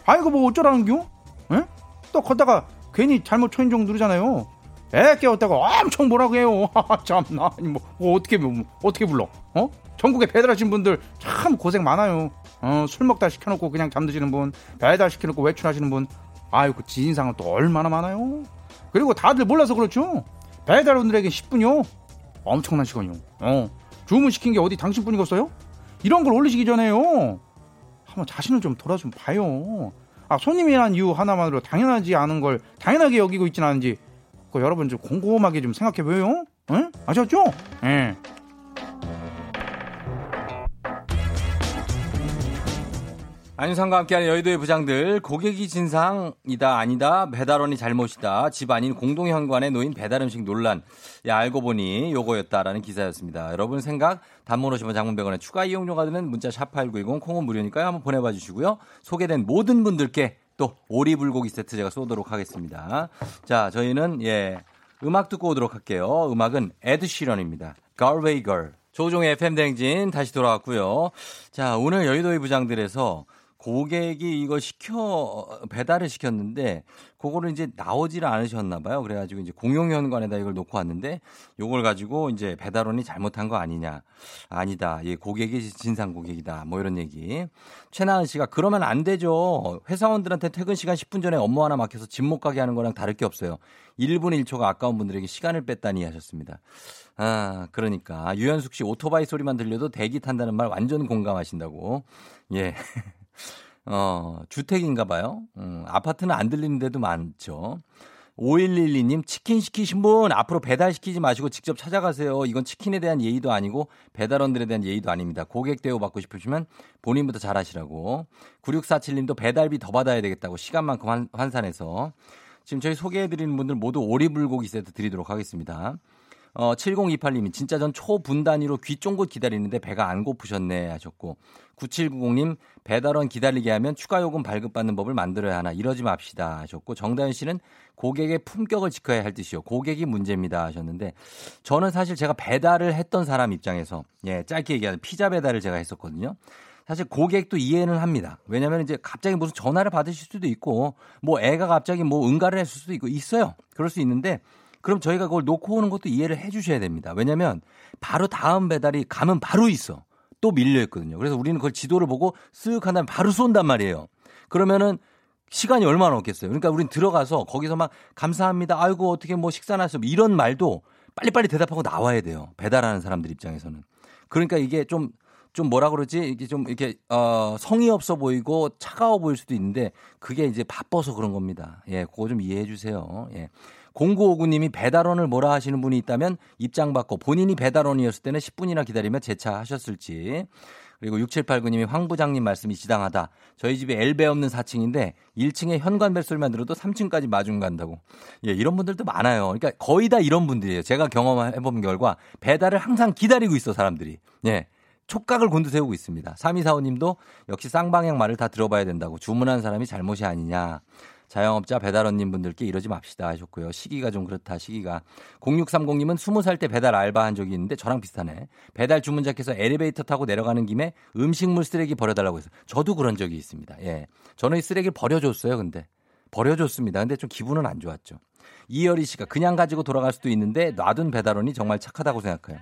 아이고 뭐 어쩌라는겨? 에? 또 걷다가 괜히 잘못 초인종 누르잖아요. 애 깨웠다고 엄청 뭐라고 해요. 참나 아니 뭐, 뭐 어떻게 뭐, 어떻게 불러? 어? 전국에 배달하신 분들 참 고생 많아요. 어, 술 먹다 시켜놓고 그냥 잠드시는 분, 배달 시켜놓고 외출하시는 분, 아이고 그 지인상은 또 얼마나 많아요. 그리고 다들 몰라서 그렇죠. 배달원들에게 10분이요. 엄청난 시간이요. 어, 주문 시킨 게 어디 당신뿐이겠어요? 이런 걸 올리시기 전에요. 한번 자신을 좀 돌아 좀 봐요. 아, 손님이란 이유 하나만으로 당연하지 않은 걸 당연하게 여기고 있지는 않은지 그 여러분 좀 곰곰하게 좀 생각해 보요. 응? 아셨죠? 예. 안윤상과 함께하는 여의도의 부장들 고객이 진상이다 아니다 배달원이 잘못이다 집 아닌 공동현관에 놓인 배달음식 논란. 야 알고 보니 요거였다라는 기사였습니다. 여러분 생각 단문 50원 장문 100원에 추가 이용료가 드는 문자 샵8910 콩은 무료니까요. 한번 보내봐 주시고요. 소개된 모든 분들께 또 오리불고기 세트 제가 쏘도록 하겠습니다. 자 저희는 예 음악 듣고 오도록 할게요. 음악은 에드 시런입니다. Galway 조종의 FM 대행진 다시 돌아왔고요. 자, 오늘 여의도의 부장들에서 고객이 이거 시켜 배달을 시켰는데 그거를 이제 나오지를 않으셨나 봐요. 그래가지고 이제 공용현관에다 이걸 놓고 왔는데 요걸 가지고 이제 배달원이 잘못한 거 아니냐? 아니다. 예, 고객이 진상 고객이다. 뭐 이런 얘기. 최나은 씨가 그러면 안 되죠. 회사원들한테 퇴근 시간 10분 전에 업무 하나 막혀서 집 못 가게 하는 거랑 다를 게 없어요. 1분 1초가 아까운 분들에게 시간을 뺐다니 하셨습니다. 아, 그러니까 유현숙 씨 오토바이 소리만 들려도 대기 탄다는 말 완전 공감하신다고. 예. 어, 주택인가 봐요. 음, 아파트는 안 들리는 데도 많죠. 5112님, 치킨 시키신 분 앞으로 배달 시키지 마시고 직접 찾아가세요. 이건 치킨에 대한 예의도 아니고 배달원들에 대한 예의도 아닙니다. 고객 대우 받고 싶으시면 본인부터 잘하시라고. 9647님도 배달비 더 받아야 되겠다고 시간만큼 환, 환산해서. 지금 저희 소개해드리는 분들 모두 오리불고기 세트 드리도록 하겠습니다. 어, 7028님이 진짜 전 초분 단위로 귀 쫑긋 기다리는데 배가 안 고프셨네 하셨고 9790님 배달원 기다리게 하면 추가 요금 발급받는 법을 만들어야 하나 이러지 맙시다 하셨고 정다현 씨는 고객의 품격을 지켜야 할 듯이요 고객이 문제입니다 하셨는데 저는 사실 제가 배달을 했던 사람 입장에서 예 짧게 얘기하면 피자 배달을 제가 했었거든요. 사실 고객도 이해는 합니다. 왜냐하면 이제 갑자기 무슨 전화를 받으실 수도 있고 뭐 애가 갑자기 뭐 응가를 했을 수도 있고 있어요. 그럴 수 있는데 그럼 저희가 그걸 놓고 오는 것도 이해를 해 주셔야 됩니다. 왜냐면 바로 다음 배달이 가면 바로 있어. 또 밀려 있거든요. 그래서 우리는 그걸 지도를 보고 쓱 한 다음에 바로 쏜단 말이에요. 그러면은 시간이 얼마나 없겠어요. 그러니까 우린 들어가서 거기서 막 감사합니다. 아이고 어떻게 뭐 식사 나서 이런 말도 빨리빨리 대답하고 나와야 돼요. 배달하는 사람들 입장에서는. 그러니까 이게 좀좀 뭐라 그러지? 이게 좀 이렇게 어 성의 없어 보이고 차가워 보일 수도 있는데 그게 이제 바빠서 그런 겁니다. 예, 그거 좀 이해해 주세요. 예. 0959님이 배달원을 뭐라 하시는 분이 있다면 입장 받고 본인이 배달원이었을 때는 10분이나 기다리며 재차하셨을지. 그리고 6789님이 황 부장님 말씀이 지당하다. 저희 집에 엘베 없는 4층인데 1층에 현관 벨소리만 들어도 3층까지 마중 간다고. 예, 이런 분들도 많아요. 그러니까 거의 다 이런 분들이에요. 제가 경험해 본 결과 배달을 항상 기다리고 있어 사람들이. 예. 촉각을 곤두세우고 있습니다. 3245님도 역시 쌍방향 말을 다 들어봐야 된다고 주문한 사람이 잘못이 아니냐. 자영업자 배달원님 분들께 이러지 맙시다 하셨고요. 시기가 좀 그렇다, 시기가. 0630님은 20살 때 배달 알바한 적이 있는데 저랑 비슷하네. 배달 주문자께서 엘리베이터 타고 내려가는 김에 음식물 쓰레기 버려달라고 해서 저도 그런 적이 있습니다. 예. 저는 이 쓰레기를 버려줬어요, 근데. 버려줬습니다. 근데 좀 기분은 안 좋았죠. 이열이 씨가 그냥 가지고 돌아갈 수도 있는데 놔둔 배달원이 정말 착하다고 생각해요.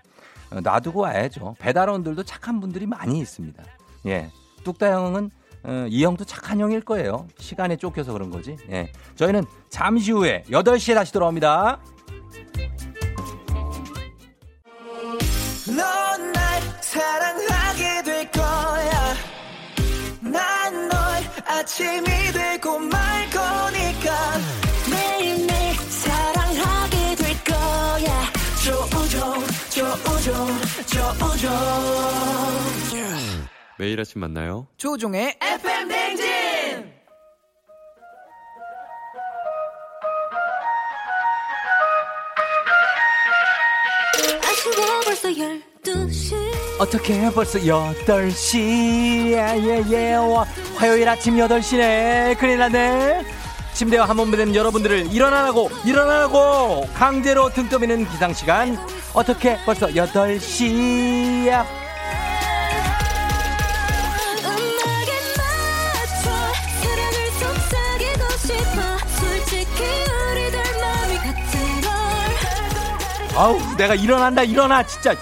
어, 놔두고 와야죠. 배달원들도 착한 분들이 많이 있습니다. 예. 뚝다 형은 어, 이 형도 착한 형일 거예요. 시간에 쫓겨서 그런 거지. 예. 저희는 잠시 후에 8시에 다시 돌아옵니다. 아침이 되고 말 거니까. 매일매일 사랑하게 될 거야. 조우종, 조우종, 조우종. 매일 아침 만나요. 조종의 FM 댕진! 아쉬워 벌써 12시. 어떻게 벌써 8시 예예 예. 화요일 아침 8시네. 큰일 났네. 침대와 한 몸이 된 여러분들을 일어나라고 일어나라고 강제로 등 떠미는 기상시간. 어떻게 벌써 8시야 아우 내가 일어난다 일어나 진짜.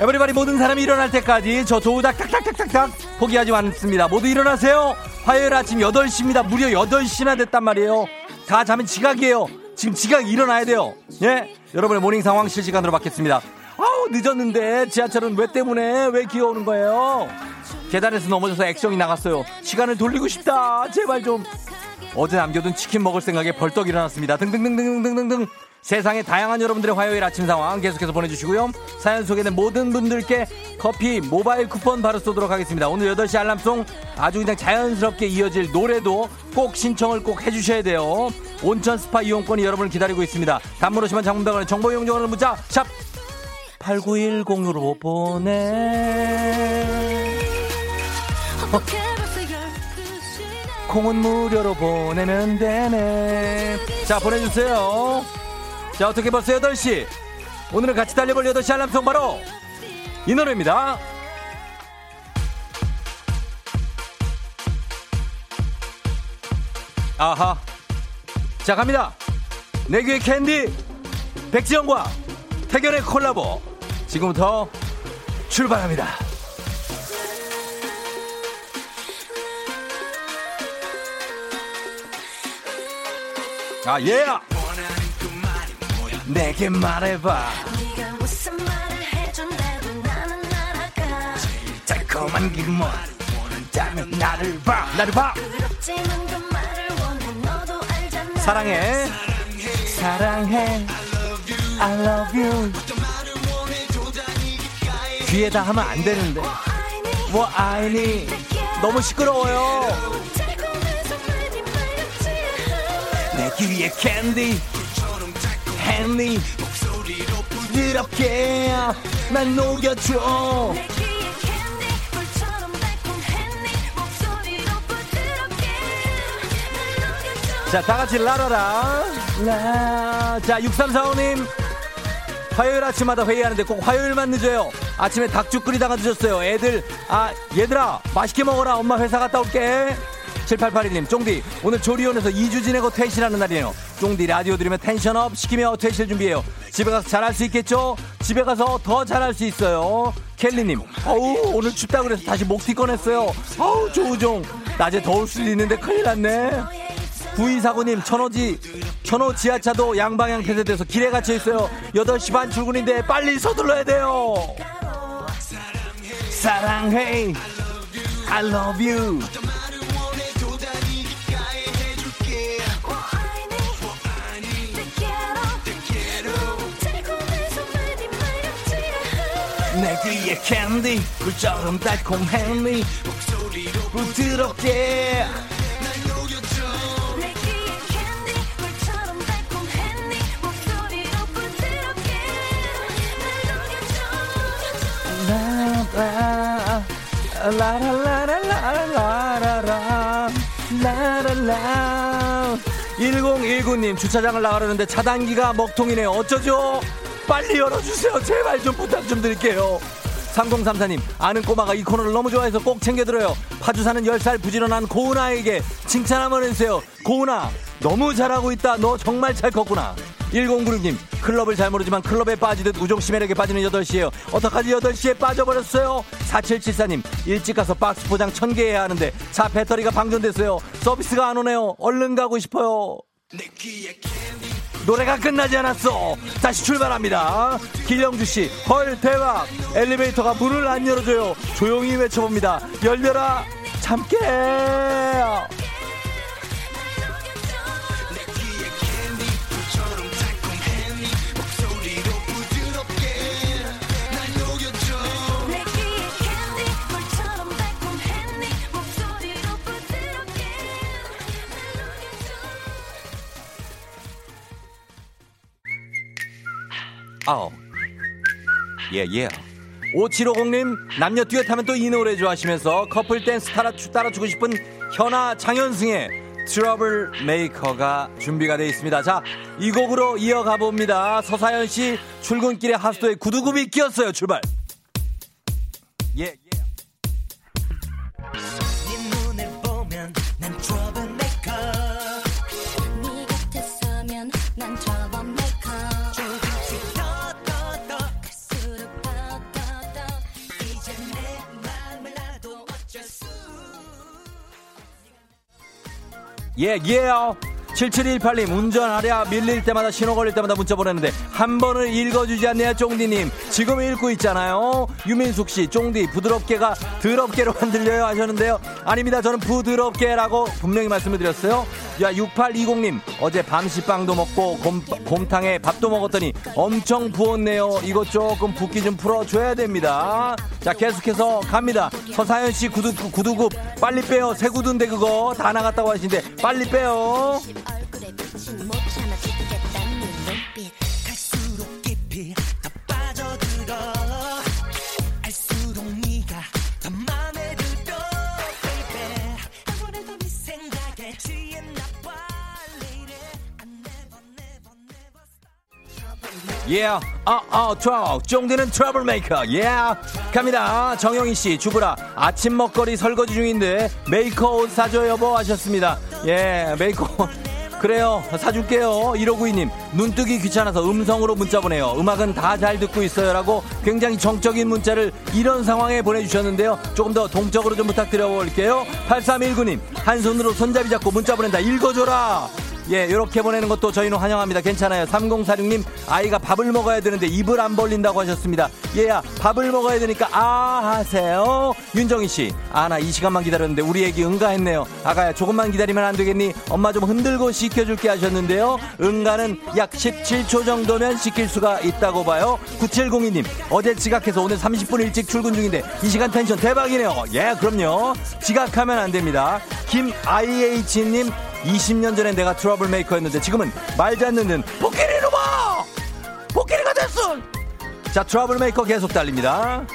에버리바디 모든 사람이 일어날 때까지 저 조우닥 탁탁탁탁탁 포기하지 않습니다. 모두 일어나세요. 화요일 아침 8시입니다. 무려 8시나 됐단 말이에요. 다 자면 지각이에요. 지금 지각 일어나야 돼요. 예? 여러분의 morning 상황 실시간으로 받겠습니다. 아우 늦었는데 지하철은 왜 때문에 왜 기어오는 거예요? 계단에서 넘어져서 액정이 나갔어요. 시간을 돌리고 싶다. 제발 좀. 어제 남겨둔 치킨 먹을 생각에 벌떡 일어났습니다. 등등등등등등등. 세상의 다양한 여러분들의 화요일 아침 상황 계속해서 보내주시고요. 사연 소개된 모든 분들께 커피 모바일 쿠폰 바로 쏘도록 하겠습니다. 오늘 8시 알람 song 아주 그냥 자연스럽게 이어질 노래도 꼭 신청을 꼭 해주셔야 돼요. 온천 스파 이용권이 여러분을 기다리고 있습니다. 단문 오시면 장문병원의 정보 이용료는 문자 샵 8910으로 보내. 어떻게 벌써 12시네 콩은 무료로 보내면 되네. 자, 보내주세요. 자, 어떻게 벌써 8시? 오늘은 같이 달려볼 8시 알람송 바로 이 노래입니다. 아하. 자, 갑니다. 내 귀의 캔디. 백지영과 태견의 콜라보. 지금부터 출발합니다. 아, 예! 내게 말해봐. 네가 무슨 말을 해준다고 나는 날아가 달콤한 기분. 원한다면 나를 봐. 나를 봐. 그렇지만 그 말을 원해 너도 알잖아 사랑해. 사랑해. I love you. 귀에다 하면 안 되는데. 뭐 아이니. 너무 시끄러워요. 내 귀에 캔디. 헨리. 부드럽게 난 녹여줘. 목소리로 부드럽게 날 녹여줘 자, 다 같이 라라라. 라. 자, 6345님. 화요일 아침마다 회의하는데 꼭 화요일만 늦어요. 아침에 닭죽 끓이다가 늦었어요. 애들, 아, 얘들아, 맛있게 먹어라. 엄마 회사 갔다 올게. 7881님, 쫑디, 오늘 조리원에서 2주 지내고 퇴실하는 날이에요. 쫑디 라디오 들으면 텐션업 시키며 퇴실 준비해요. 집에 가서 잘할 수 있겠죠? 집에 가서 더 잘할 수 있어요. 켈리님, 어우, 오늘 춥다 그래서 다시 목티 꺼냈어요. 어우, 조우종, 낮에 더울 수도 있는데 큰일 났네. 9249님, 천호지, 천호 지하차도 양방향 폐쇄돼서 길에 갇혀 있어요. 8시 반 출근인데 빨리 서둘러야 돼요. 사랑해. I love you. 내 귀에 캔디, 꿀처럼 달콤했니? 목소리로 부드럽게 날 녹여줘 라라라라라라라라 라라라 1019님 주차장을 나가려는데 차단기가 먹통이네요 어쩌죠 빨리 열어주세요 제발 좀 부탁 좀 드릴게요 3034님 아는 꼬마가 이 코너를 너무 좋아해서 꼭 챙겨들어요 파주 사는 10살 부지런한 고은아에게 칭찬 한번 해주세요 고은아 너무 잘하고 있다 너 정말 잘 컸구나 1096님, 클럽을 잘 모르지만 클럽에 빠지듯 매력에 빠지는 8시에요. 어떡하지 8시에 빠져버렸어요? 4774님, 일찍 가서 박스 포장 1000개 해야 하는데 차 배터리가 방전됐어요. 서비스가 안 오네요. 얼른 가고 싶어요. 노래가 끝나지 않았어. 다시 출발합니다. 길영주 씨, 헐 대박. 엘리베이터가 문을 안 열어줘요. 조용히 외쳐봅니다. 열려라. 참깨. 아우. 예, 예. 5750님, 남녀 듀엣 하면 또 이 노래 좋아하시면서 커플 댄스 따라, 따라주고 싶은 현아 장현승의 트러블 메이커가 준비가 되어 있습니다. 자, 이 곡으로 이어가 봅니다. 서사연 씨 출근길에 하수도에 구두굽이 끼었어요. 출발. 예, 예, 예요. 7718님, 운전하랴 밀릴 때마다 신호 걸릴 때마다 문자 보냈는데 한 번을 읽어주지 않네요, 쫑디님. 지금 읽고 있잖아요. 유민숙 씨, 쫑디 부드럽게가 더럽게로 만들려요 하셨는데요. 아닙니다. 저는 부드럽게라고 분명히 말씀을 드렸어요. 야, 6820님, 어제 밤시빵도 먹고 곰, 곰탕에 밥도 먹었더니 엄청 부었네요. 이것 조금 붓기 좀 풀어줘야 됩니다. 자, 계속해서 갑니다. 서사연 씨 구두, 구두굽 빨리 빼요. 새 구두인데 그거 다 나갔다고 하시는데 빨리 빼요. Yeah. 아, 아, 트러 쫑디는 트러블 메이커. 예, 갑니다. 정영희 씨, 주부라 아침 먹거리 설거지 중인데 메이커 옷 사줘 여보 하셨습니다. 예, 메이커 옷. 그래요. 사줄게요. 1592님. 눈뜨기 귀찮아서 음성으로 문자 보내요. 음악은 다 잘 듣고 있어요 라고 굉장히 정적인 문자를 이런 상황에 보내주셨는데요. 조금 더 동적으로 좀 부탁드려 볼게요. 8319님. 한 손으로 손잡이 잡고 문자 보낸다. 읽어줘라. 예, 이렇게 보내는 것도 저희는 환영합니다. 괜찮아요. 3046님, 아이가 밥을 먹어야 되는데 입을 안 벌린다고 하셨습니다. 얘야, 밥을 먹어야 되니까 아 하세요. 윤정희 씨, 아, 나 이 시간만 기다렸는데 우리 애기 응가했네요. 아가야, 조금만 기다리면 안 되겠니? 엄마 좀 흔들고 시켜줄게 하셨는데요. 응가는 약 17초 정도면 시킬 수가 있다고 봐요. 9702님, 어제 지각해서 오늘 30분 일찍 출근 중인데 이 시간 텐션 대박이네요. 예, 그럼요. 지각하면 안 됩니다. 김IH님, 20년 전에 내가 트러블 메이커였는데 지금은 말도 안 듣는 복귀리로 봐! 복귀리가 됐어! 자, 트러블 메이커 계속 달립니다.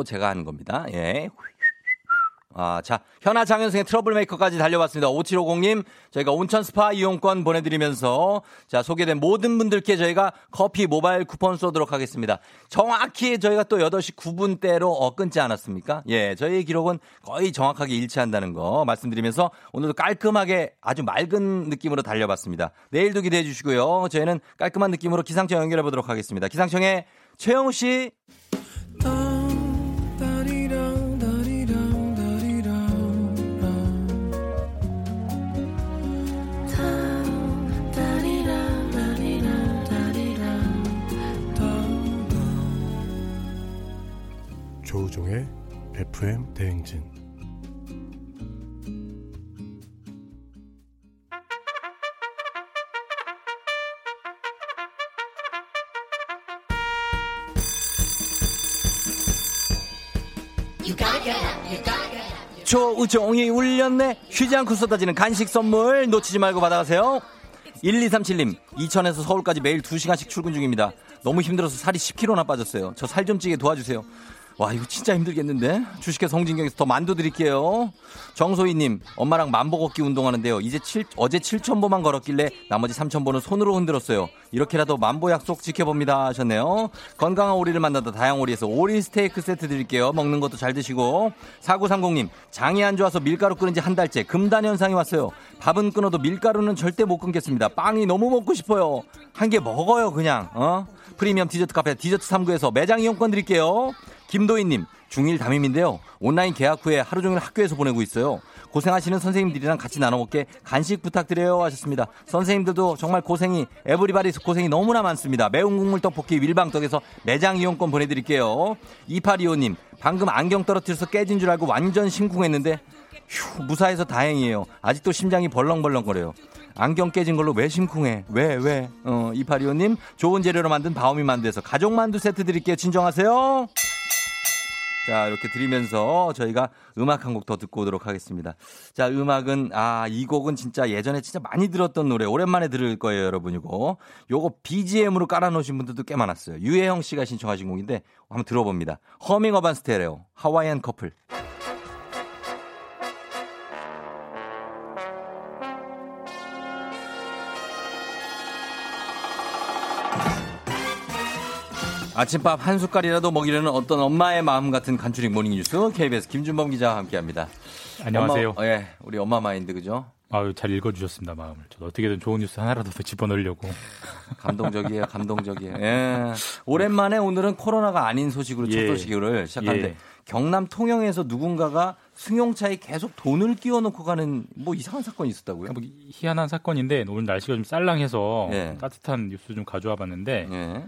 요거 제가 하는 겁니다. 예. 아, 자, 현아 장현승의 트러블 메이커까지 달려봤습니다. 5750님, 저희가 온천 스파 이용권 보내드리면서, 자, 소개된 모든 분들께 저희가 커피 모바일 쿠폰 쏘도록 하겠습니다. 정확히 저희가 또 8시 9분대로 어, 끊지 않았습니까? 예, 저희의 기록은 거의 정확하게 일치한다는 거 말씀드리면서 오늘도 깔끔하게 아주 맑은 느낌으로 달려봤습니다. 내일도 기대해 주시고요. 저희는 깔끔한 느낌으로 기상청 연결해 보도록 하겠습니다. 기상청에 최영우 씨. 조우종의 FM 대행진 조우종이 울렸네. 쉬지 않고 쏟아지는 간식 선물 놓치지 말고 받아가세요. 1237님, 이천에서 서울까지 매일 2시간씩 출근 중입니다. 너무 힘들어서 살이 10kg나 빠졌어요. 저 살 좀 찌게 도와주세요. 와, 이거 진짜 힘들겠는데? 주식회사 홍진경에서 더 만두 드릴게요. 정소희님, 엄마랑 만보 걷기 운동하는데요. 이제 7, 어제 7,000보만 걸었길래 나머지 3,000보는 손으로 흔들었어요. 이렇게라도 만보 약속 지켜봅니다. 하셨네요. 건강한 오리를 만나다 다양오리에서 오리 스테이크 세트 드릴게요. 먹는 것도 잘 드시고. 4930님, 장이 안 좋아서 밀가루 끊은 지 한 달째 금단 현상이 왔어요. 밥은 끊어도 밀가루는 절대 못 끊겠습니다. 빵이 너무 먹고 싶어요. 한 개 먹어요, 그냥. 어? 프리미엄 디저트 카페 디저트39에서 매장 이용권 드릴게요. 김도희님, 중1 담임인데요. 온라인 개학 후에 하루 종일 학교에서 보내고 있어요. 고생하시는 선생님들이랑 같이 나눠 먹게 간식 부탁드려요 하셨습니다. 선생님들도 정말 고생이 everybody 고생이 너무나 많습니다. 매운 국물 떡볶이 밀방떡에서 매장 이용권 보내드릴게요. 2825님 방금 안경 떨어뜨려서 깨진 줄 알고 완전 심쿵했는데 휴 무사해서 다행이에요. 아직도 심장이 벌렁벌렁거려요. 안경 깨진 걸로 왜 심쿵해? 왜 왜? 어 2825님 좋은 재료로 만든 바오미 만두에서 가족 만두 세트 드릴게요. 진정하세요. 자, 이렇게 드리면서 저희가 음악 한 곡 더 듣고 오도록 하겠습니다. 자, 음악은, 아, 이 곡은 진짜 예전에 진짜 많이 들었던 노래, 오랜만에 들을 거예요, 여러분, 이거. 요거 BGM으로 깔아놓으신 분들도 꽤 많았어요. 유혜영 씨가 신청하신 곡인데, 한번 들어봅니다. 허밍 어반 스테레오, 하와이안 커플. 아침밥 한 숟갈이라도 먹이려는 어떤 엄마의 마음 같은 간추린 모닝 뉴스 KBS 김준범 기자와 함께합니다. 안녕하세요. 엄마, 예, 우리 엄마 마인드 그죠? 아유, 잘 읽어주셨습니다, 마음을. 저도 어떻게든 좋은 뉴스 하나라도 더 집어넣으려고. 감동적이에요, 감동적이에요. 예. 오랜만에 오늘은 코로나가 아닌 소식으로 첫 예. 소식을 시작하는데 예. 경남 통영에서 누군가가 승용차에 계속 돈을 끼워놓고 가는 뭐 이상한 사건이 있었다고요? 뭐 희한한 사건인데 오늘 날씨가 좀 쌀랑해서 예. 따뜻한 뉴스 좀 가져와 봤는데 예.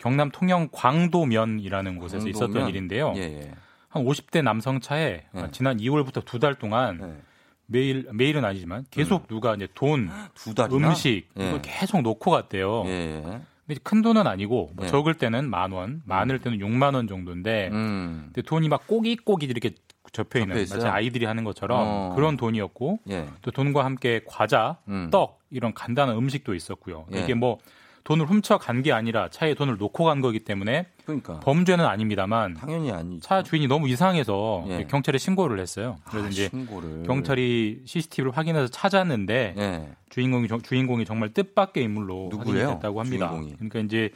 경남 통영 광도면이라는 곳에서 광도면? 있었던 일인데요. 예, 예. 한 50대 남성 차에 예. 지난 2월부터 두 달 동안 예. 매일 매일은 아니지만 계속 누가 이제 돈? 음식 예. 이걸 계속 놓고 갔대요. 예, 예. 근데 큰 돈은 아니고 뭐 예. 적을 때는 만 원, 많을 때는 6만 원 정도인데 음. 근데 돈이 막 꼬깃꼬깃 이렇게 접혀 있는? 마치 아이들이 하는 것처럼 어. 그런 돈이었고 예. 또 돈과 함께 과자, 음. 떡 이런 간단한 음식도 있었고요. 예. 이게 뭐 돈을 훔쳐 간 게 아니라 차에 돈을 놓고 간 거기 때문에 그러니까. 범죄는 아닙니다만 당연히 아니죠. 차 주인이 너무 이상해서 예. 경찰에 신고를 했어요. 그래서 아, 이제 신고를. 경찰이 CCTV를 확인해서 찾았는데 예. 주인공이 정- 주인공이 정말 뜻밖의 인물로 누구예요? 확인이 됐다고 합니다. 주인공이? 그러니까 이제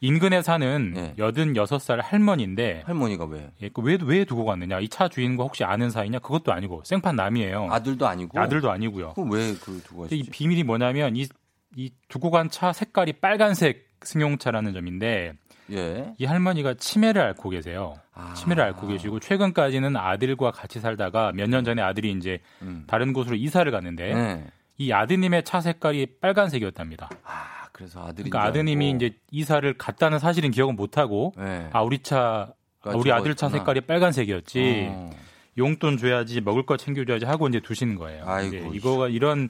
인근에 사는 예. 86살 할머니인데 할머니가 왜? 예, 그 왜, 왜 두고 갔느냐? 이 차 주인과 혹시 아는 사이냐? 그것도 아니고 생판 남이에요. 아들도 아니고. 아들도 아니고요. 그럼 왜그 두고 근데 이? 비밀이 뭐냐면 이, 이 두고 간 차 색깔이 빨간색 승용차라는 점인데 예. 이 할머니가 치매를 앓고 계세요. 아. 치매를 앓고 계시고 최근까지는 아들과 같이 살다가 몇 년 전에 아들이 이제 음. 다른 곳으로 이사를 갔는데 네. 이 아드님의 차 색깔이 빨간색이었답니다. 아, 그래서 아들이. 그러니까 아드님이 이제 이사를 갔다는 사실은 기억은 못 하고 네. 아 우리 차 아, 그러니까 우리 아들 차. 색깔이 빨간색이었지. 어. 용돈 줘야지 먹을 거 챙겨줘야지 하고 이제 두시는 거예요. 아이고, 이거가 이런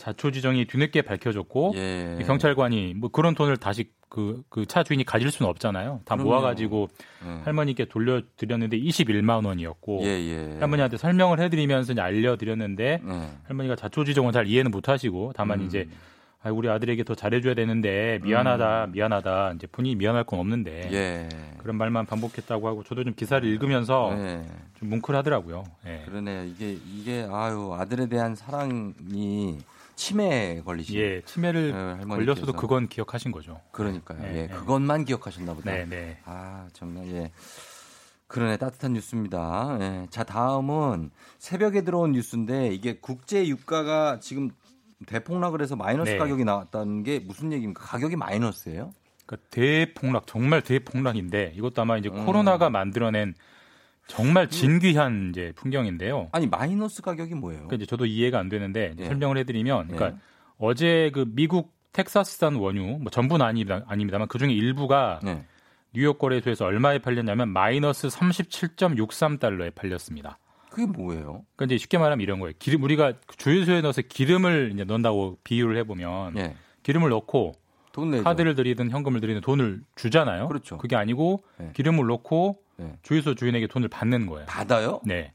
자초지정이 뒤늦게 밝혀졌고 예. 이 경찰관이 뭐 그런 돈을 다시 그 그 차 주인이 가질 수는 없잖아요. 다 그럼요. 모아가지고 예. 할머니께 돌려드렸는데 21만 원이었고 예, 예. 할머니한테 설명을 해드리면서 알려드렸는데 예. 할머니가 자초지종은 잘 이해는 못하시고 다만 음. 이제 아, 우리 아들에게 더 잘해줘야 되는데 미안하다 미안하다 이제 본인이 미안할 건 없는데 예. 그런 말만 반복했다고 하고 저도 좀 기사를 읽으면서 예. 좀 뭉클하더라고요. 예. 그러네요. 이게 이게 아유 아들에 대한 사랑이 치매에 걸리신. 예, 치매를 예, 할머니께서. 걸렸어도 그건 기억하신 거죠. 그러니까요. 예, 예, 예. 그것만 기억하셨나 보다. 네, 네. 아 정말 예. 그러네 따뜻한 뉴스입니다. 예. 자 다음은 새벽에 들어온 뉴스인데 이게 국제 유가가 지금 대폭락을 해서 마이너스 네. 가격이 나왔다는 게 무슨 얘기입니까? 가격이 마이너스예요? 그러니까 대폭락 정말 대폭락인데 이것도 아마 이제 음. 코로나가 만들어낸 정말 진귀한 이제 풍경인데요. 아니 마이너스 가격이 뭐예요? 그러니까 이제 저도 이해가 안 되는데 예. 설명을 해드리면, 그러니까 예. 어제 그 미국 텍사스산 원유, 뭐 전부는 아닙니다, 아닙니다만 그 중에 일부가 네. 뉴욕 거래소에서 얼마에 팔렸냐면 마이너스 37.63달러에 팔렸습니다. 그게 뭐예요? 그러니까 이제 쉽게 말하면 이런 거예요. 기름 우리가 주유소에 넣어서 기름을 이제 넣는다고 비유를 해보면 예. 기름을 넣고. 카드를 들이든 현금을 들이든 돈을 주잖아요. 그렇죠. 그게 아니고 네. 기름을 넣고 네. 주유소 주인에게 돈을 받는 거예요. 받아요? 네.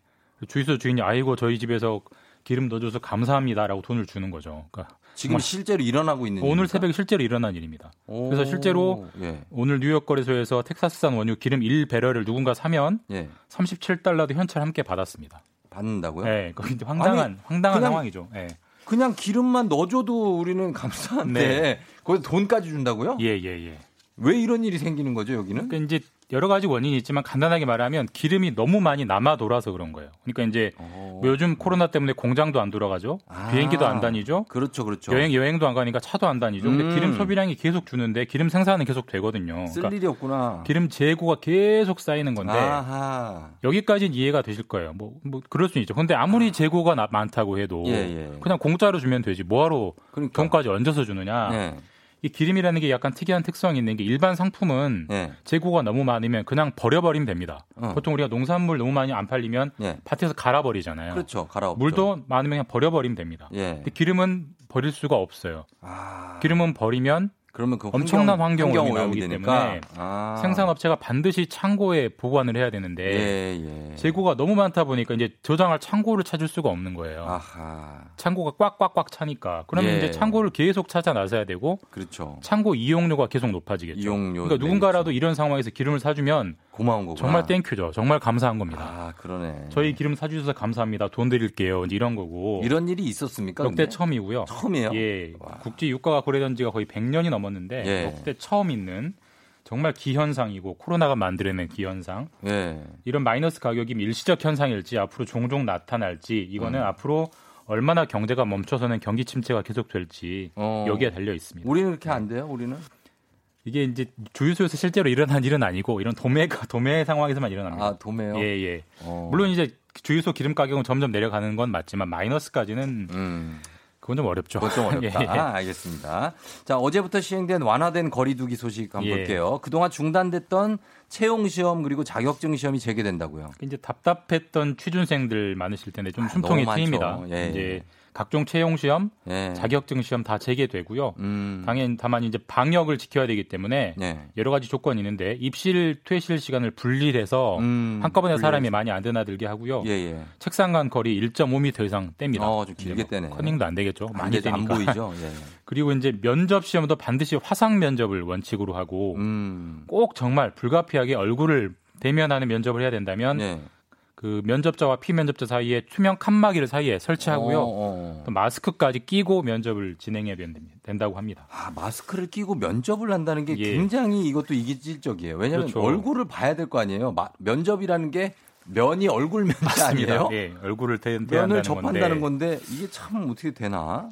주유소 주인이 아이고 저희 집에서 기름 넣어줘서 감사합니다라고 돈을 주는 거죠. 그러니까 지금 실제로 일어나고 있는 오늘 일입니까? 새벽에 실제로 일어난 일입니다. 오. 그래서 실제로 예. 오늘 뉴욕 거래소에서 텍사스산 원유 기름 1배럴을 누군가 사면 예. 37달러도 현찰 함께 받았습니다. 받는다고요? 네, 이제 황당한 아니, 황당한 그냥- 상황이죠. 예. 그냥 기름만 넣어줘도 우리는 감사한데 네. 거기 돈까지 준다고요? 예, 예, 예. 왜 이런 일이 생기는 거죠 여기는? 그러니까 이제 여러 가지 원인이 있지만 간단하게 말하면 기름이 너무 많이 남아 돌아서 그런 거예요. 그러니까 이제 뭐 요즘 코로나 때문에 공장도 안 돌아가죠. 아. 비행기도 안 다니죠. 그렇죠, 그렇죠. 여행 여행도 안 가니까 차도 안 다니죠. 근데 음. 기름 소비량이 계속 주는데 기름 생산은 계속 되거든요. 쓸 그러니까 일이 없구나. 기름 재고가 계속 쌓이는 건데 아하. 여기까지는 이해가 되실 거예요. 뭐, 뭐 그럴 수 있죠. 근데 아무리 재고가 나- 많다고 해도 예, 예. 그냥 공짜로 주면 되지. 뭐하러 그러니까. 돈까지 얹어서 주느냐. 예. 이 기름이라는 게 약간 특이한 특성이 있는 게 일반 상품은 예. 재고가 너무 많으면 그냥 버려버리면 됩니다. 어. 보통 우리가 농산물 너무 많이 안 팔리면 예. 밭에서 갈아버리잖아요. 그렇죠. 갈아 물도 많으면 그냥 버려버리면 됩니다. 예. 근데 기름은 버릴 수가 없어요. 아. 기름은 버리면 그러면 그 엄청난 환경 오염이 환경 나오기 되니까. 때문에 아. 생산업체가 반드시 창고에 보관을 해야 되는데 예, 예. 재고가 너무 많다 보니까 이제 저장할 창고를 찾을 수가 없는 거예요. 아하. 창고가 꽉꽉꽉 차니까 그러면 예. 이제 창고를 계속 찾아 나서야 되고 그렇죠. 창고 이용료가 계속 높아지겠죠. 이용료 그러니까 누군가라도 이런 상황에서 기름을 사주면 고마운 거구나. 정말 thank you죠. 정말 감사한 겁니다. 아, 그러네. 저희 기름 사주셔서 감사합니다. 돈 드릴게요. 이제 이런 거고. 이런 일이 있었습니까? 역대 근데? 처음이고요. 처음이에요? 예. 국제 유가가 거래된 지가 거의 100년이 넘었는데 예. 역대 처음 있는 정말 기현상이고 코로나가 만들어낸 기현상. 예. 이런 마이너스 가격이 일시적 현상일지 앞으로 종종 나타날지 이거는 음. 앞으로 얼마나 경제가 멈춰서는 경기 침체가 계속될지 어. 여기에 달려 있습니다. 우리는 그렇게 안 돼요? 우리는? 이게 이제 주유소에서 실제로 일어난 일은 아니고 이런 도매 도매 상황에서만 일어납니다. 아, 도매요? 예, 예. 어. 물론 이제 주유소 기름 가격은 점점 내려가는 건 맞지만 마이너스까지는 음. 그건 좀 어렵죠. 그건 좀 어렵다. 예, 예. 알겠습니다. 자, 어제부터 시행된 완화된 거리두기 소식 한번 예. 볼게요. 그동안 중단됐던 채용 시험 그리고 자격증 시험이 재개된다고요. 이제 답답했던 취준생들 많으실 텐데 좀 아, 숨통이 트입니다. 예, 이제 예. 각종 채용 시험, 예. 자격증 시험 다 재개되고요. 음. 당연 다만 이제 방역을 지켜야 되기 때문에 예. 여러 가지 조건이 있는데 입실 퇴실 시간을 분리해서 음, 한꺼번에 사람이 분리해서. 많이 안 드나들게 하고요. 예, 예. 책상 간 거리 1.5m 이상 뗍니다. 어, 좀 길게 뭐 떼네. 커닝도 안 되겠죠. 안 많이 되죠. 안. 보이죠? 예. 그리고 이제 면접 시험도 반드시 화상 면접을 원칙으로 하고 음. 꼭 정말 불가피하게 얼굴을 대면하는 면접을 해야 된다면 예. 그 면접자와 피면접자 사이에 투명 칸막이를 사이에 설치하고요. 어, 어. 또 마스크까지 끼고 면접을 진행해야 된다- 된다고 합니다. 아, 마스크를 끼고 면접을 한다는 게 예. 굉장히 이것도 이기질적이에요. 왜냐하면 그렇죠. 얼굴을 봐야 될 거 아니에요. 마- 면접이라는 게 면이 얼굴 면이 아니에요? 예, 얼굴을 대, 면을 접한다는 건데, 건데 이게 참 어떻게 되나?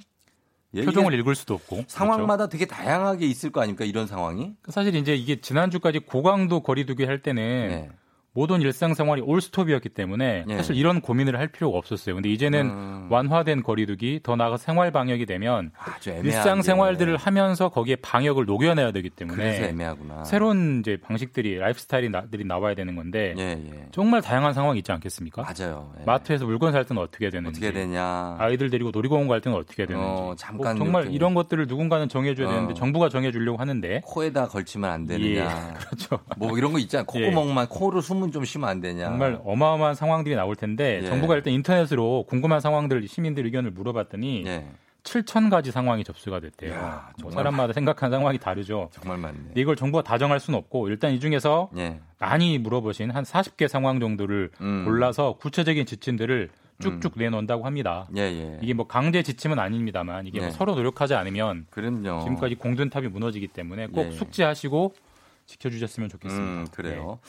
예, 표정을 읽을 수도 없고 그렇죠? 상황마다 되게 다양하게 있을 거 아닙니까 이런 상황이? 사실 이제 이게 지난주까지 고강도 거리두기 할 때는 네. 모든 일상생활이 올스톱이었기 때문에 예. 사실 이런 고민을 할 필요가 없었어요. 근데 이제는 음. 완화된 거리두기 더 나아가 생활 방역이 되면 애매한 일상생활들을 게. 하면서 거기에 방역을 녹여내야 되기 때문에 그래서 애매하구나. 새로운 이제 방식들이 라이프스타일들이 나와야 되는 건데 예, 예. 정말 다양한 상황이 있지 않겠습니까? 맞아요. 예. 마트에서 물건 살 때는 어떻게 해야 되는지 어떻게 되냐? 아이들 데리고 놀이공원 갈 때는 어떻게 해야 되는지 어, 잠깐 꼭 정말. 이런 것들을 누군가는 정해줘야 어. 되는데 정부가 정해주려고 하는데 코에다 걸치면 안 되느냐? 그렇죠. 뭐 이런 거 있잖아요. 예. 콧구멍만 코로 숨은 좀 쉬면 안 되냐? 정말 어마어마한 상황들이 나올 텐데 예. 정부가 일단 인터넷으로 궁금한 상황들 시민들 의견을 물어봤더니 예. 7천 가지 상황이 접수가 됐대요. 이야, 뭐 사람마다 생각하는 상황이 다르죠. 정말 많네. 이걸 정부가 다 정할 수는 없고 일단 이 중에서 예. 많이 물어보신 한 40개 상황 정도를 음. 골라서 구체적인 지침들을 쭉쭉 내놓는다고 합니다. 예, 예. 이게 뭐 강제 지침은 아닙니다만 이게 뭐 네. 서로 노력하지 않으면 그럼요. 지금까지 공든탑이 무너지기 때문에 꼭 예. 숙지하시고 지켜주셨으면 좋겠습니다. 음, 그래요.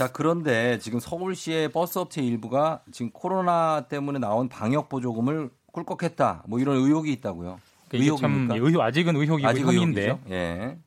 자, 그런데 지금 서울시의 버스업체 일부가 지금 코로나 때문에 나온 방역 보조금을 꿀꺽했다. 뭐 이런 의혹이 있다고요. 네. 이게 참 의혹입니까? 의혹, 아직은 의혹이고 아직 혐의인데. 예.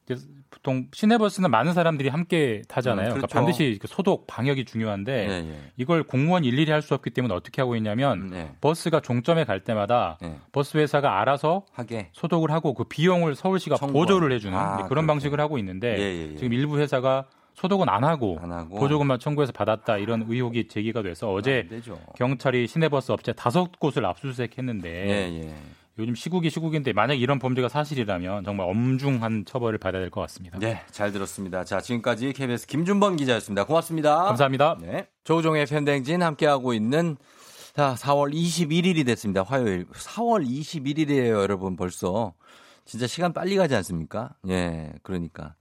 보통 시내버스는 많은 사람들이 함께 타잖아요. 음, 그러니까 그렇죠. 반드시 그 소독 방역이 중요한데 예, 예. 이걸 공무원 일일이 할 수 없기 때문에 어떻게 하고 있냐면 네. 버스가 종점에 갈 때마다 예. 버스 회사가 알아서 하게. 소독을 하고 그 비용을 서울시가 청구. 보조를 해주는 아, 그런 그렇게. 방식을 하고 있는데 예, 예, 예. 지금 일부 회사가 소독은 안 하고, 안 하고. 보조금만 청구해서 받았다 이런 의혹이 제기가 돼서 어제 안 되죠. 경찰이 시내버스 업체 다섯 곳을 압수수색했는데 예, 예. 요즘 시국이 시국인데 만약 이런 범죄가 사실이라면 정말 엄중한 처벌을 받아야 될 것 같습니다. 네, 잘 들었습니다. 자, 지금까지 KBS 김준범 기자였습니다. 고맙습니다. 감사합니다. 네. 조우종의 팬댕진 함께하고 있는 자, 4월 21일이 됐습니다. 화요일. 4월 21일이에요, 여러분. 벌써. 진짜 시간 빨리 가지 않습니까? 예, 그러니까.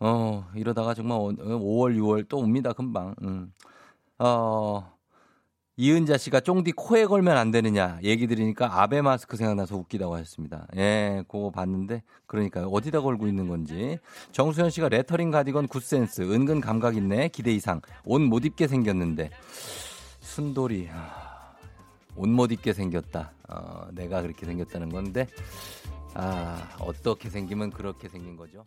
어, 이러다가 정말 5월, 6월 또 옵니다, 금방. 음. 어, 이은자 씨가 쫑디 코에 걸면 안 되느냐 얘기 들으니까 아베 마스크 생각나서 웃기다고 하셨습니다. 예, 그거 봤는데 그러니까 어디다 걸고 있는 건지. 정수현 씨가 레터링 가디건 good sense 은근 감각 있네 기대 이상 옷 못 입게 생겼는데 순돌이 옷 못 입게 생겼다. 어, 내가 그렇게 생겼다는 건데 아 어떻게 생기면 그렇게 생긴 거죠.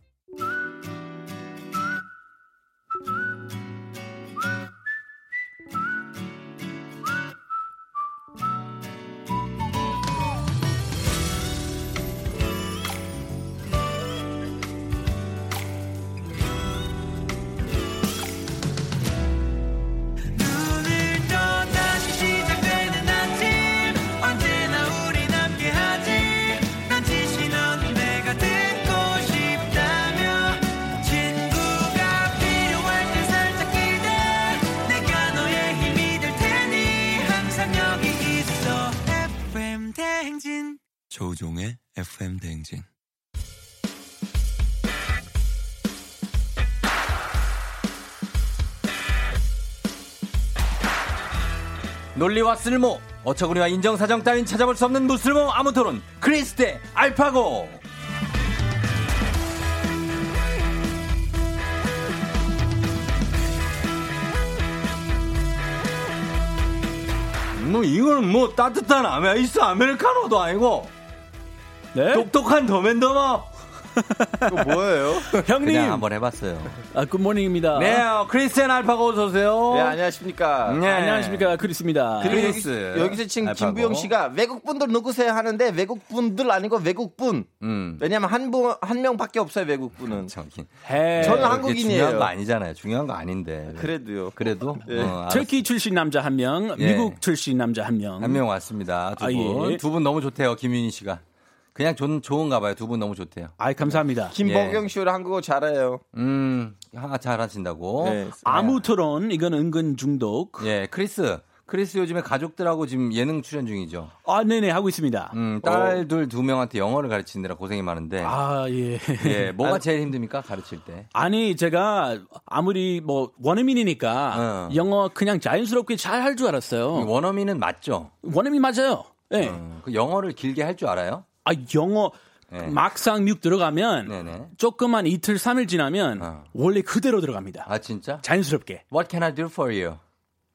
논리와 쓸모 어처구니와 인정사정 따윈 찾아볼 수 없는 무쓸모 아무 토론 크리스 대 알파고. 뭐 이거는 뭐 따뜻한 아메 아이스 아메리카노도 아니고 똑똑한 Dumb and Dumber 그거 뭐예요? 형님 그냥 한번 해봤어요 아, good morning입니다. 네 어, 크리스 and 알파고 어서 오세요 네, 안녕하십니까. 네. 안녕하십니까, 크리스입니다. 크리스. 여기, 여기 서 지금 알파고. 김부영 씨가 외국분들 누구세요 하는데 외국분들 아니고 외국분. 음. 왜냐면 한 분, 한 명밖에 없어요, 외국분은. 저기. 해. 저는 그게 한국인이에요. 중요한 거 아니잖아요 중요한 거 아닌데 그래도요. 그래도 네. 어. 터키 출신 남자 한 명, 예. 미국 출신 남자 한 명. 한 명 왔습니다. 두 아, 분. 예. 두분 너무 좋대요, 김윤희 씨가. 그냥 좋, 좋은가 봐요. 두 분 너무 좋대요. 아이, 감사합니다. 김보경 씨를 한국어 잘해요. 음, 하, 잘하신다고. 네. 아무 토론, 이건 은근 중독. 예, 크리스. 크리스 요즘에 가족들하고 지금 예능 출연 중이죠. 아, 네네, 하고 있습니다. 음, 딸들 두 명한테 영어를 가르치느라 고생이 많은데. 아, 예. 예, 뭐가 제일 힘듭니까? 가르칠 때. 아니, 제가 아무리 뭐 원어민이니까 어. 영어 그냥 자연스럽게 잘 할 줄 알았어요. 원어민은 맞죠? 원어민 맞아요. 예. 음, 그 영어를 길게 할 줄 알아요? 아, 영어 네. 막상 미국 들어가면 네네. 조금만 이틀, 삼일 지나면 어. 원래 그대로 들어갑니다. 아, 진짜? 자연스럽게. What can I do for you?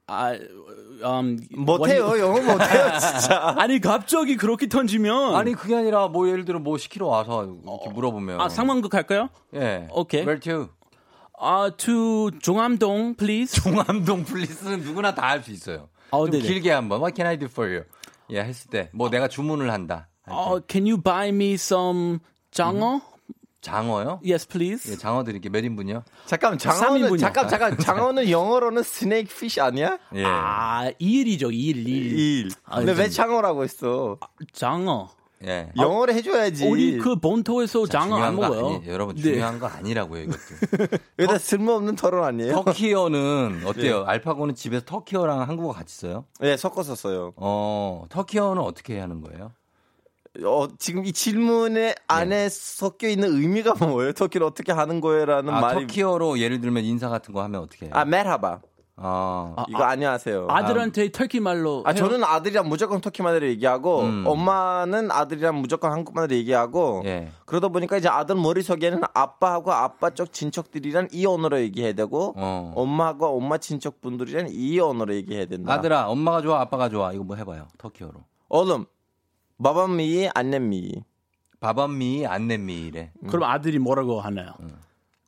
아, 음, 못해요, 원- 영어 못해요, 진짜. 아니 갑자기 그렇게 던지면 아니, 그게 아니라 뭐 예를 들어 뭐 시키러 와서 이렇게 물어보면. 아 상황극 할까요? 예. 오케이. Where to? 아, to 종암동 please. 종암동 플리스는 누구나 다 할 수 있어요. 어, 좀 네네. 길게 한번 What can I do for you? 예, 했을 때 뭐 내가 주문을 한다. 어, can you buy me some 장어? 장어요? Yes, please. 예, 장어 드릴게 몇 인분이요? 잠깐, 장어는, 삼인분이요. 잠깐, 잠깐, 장어는 영어로는 스네이크 피쉬 아니야? 예. 아, 일이죠, 일, 일. 일. 아, 근데 왜 좀- 장어라고 했어? 장어. 예. 영어를 해줘야지. 우리 그 본토에서 장어 안 중요한 거 먹어요. 아니, 여러분 네. 중요한 거 아니라고요, 이것도. 여기다 쓸모없는 토론 아니에요? 터키어는 어때요? 알파고는 집에서 터키어랑 한국어 같이 써요? 네, 섞어서 써요. 어, 터키어는 어떻게 하는 거예요? 어, 지금 이 질문에 안에 섞여 있는 의미가 뭐예요? 터키를 어떻게 하는 거예요라는 아, 말이. 터키어로 예를 들면 인사 같은 거 하면 어떻게 해요? 아, 메르하바. 아, 이거 안녕하세요. 아들한테 터키 말로 아, 해요? 저는 아들이랑 무조건 터키 말로 얘기하고 음. 엄마는 아들이랑 무조건 한국말로 얘기하고 예. 그러다 보니까 이제 아들 머릿속에는 아빠하고 아빠 쪽 친척들이랑 이 언어로 얘기해야 되고 어. 엄마하고 엄마 친척분들이랑 이 언어로 얘기해야 된다. 아들아, 엄마가 좋아, 아빠가 좋아. 이거 뭐 해봐요. 터키어로. Oğlum babam mı annem mi babam mı Annem mi래. 그럼 아들이 뭐라고 하나요?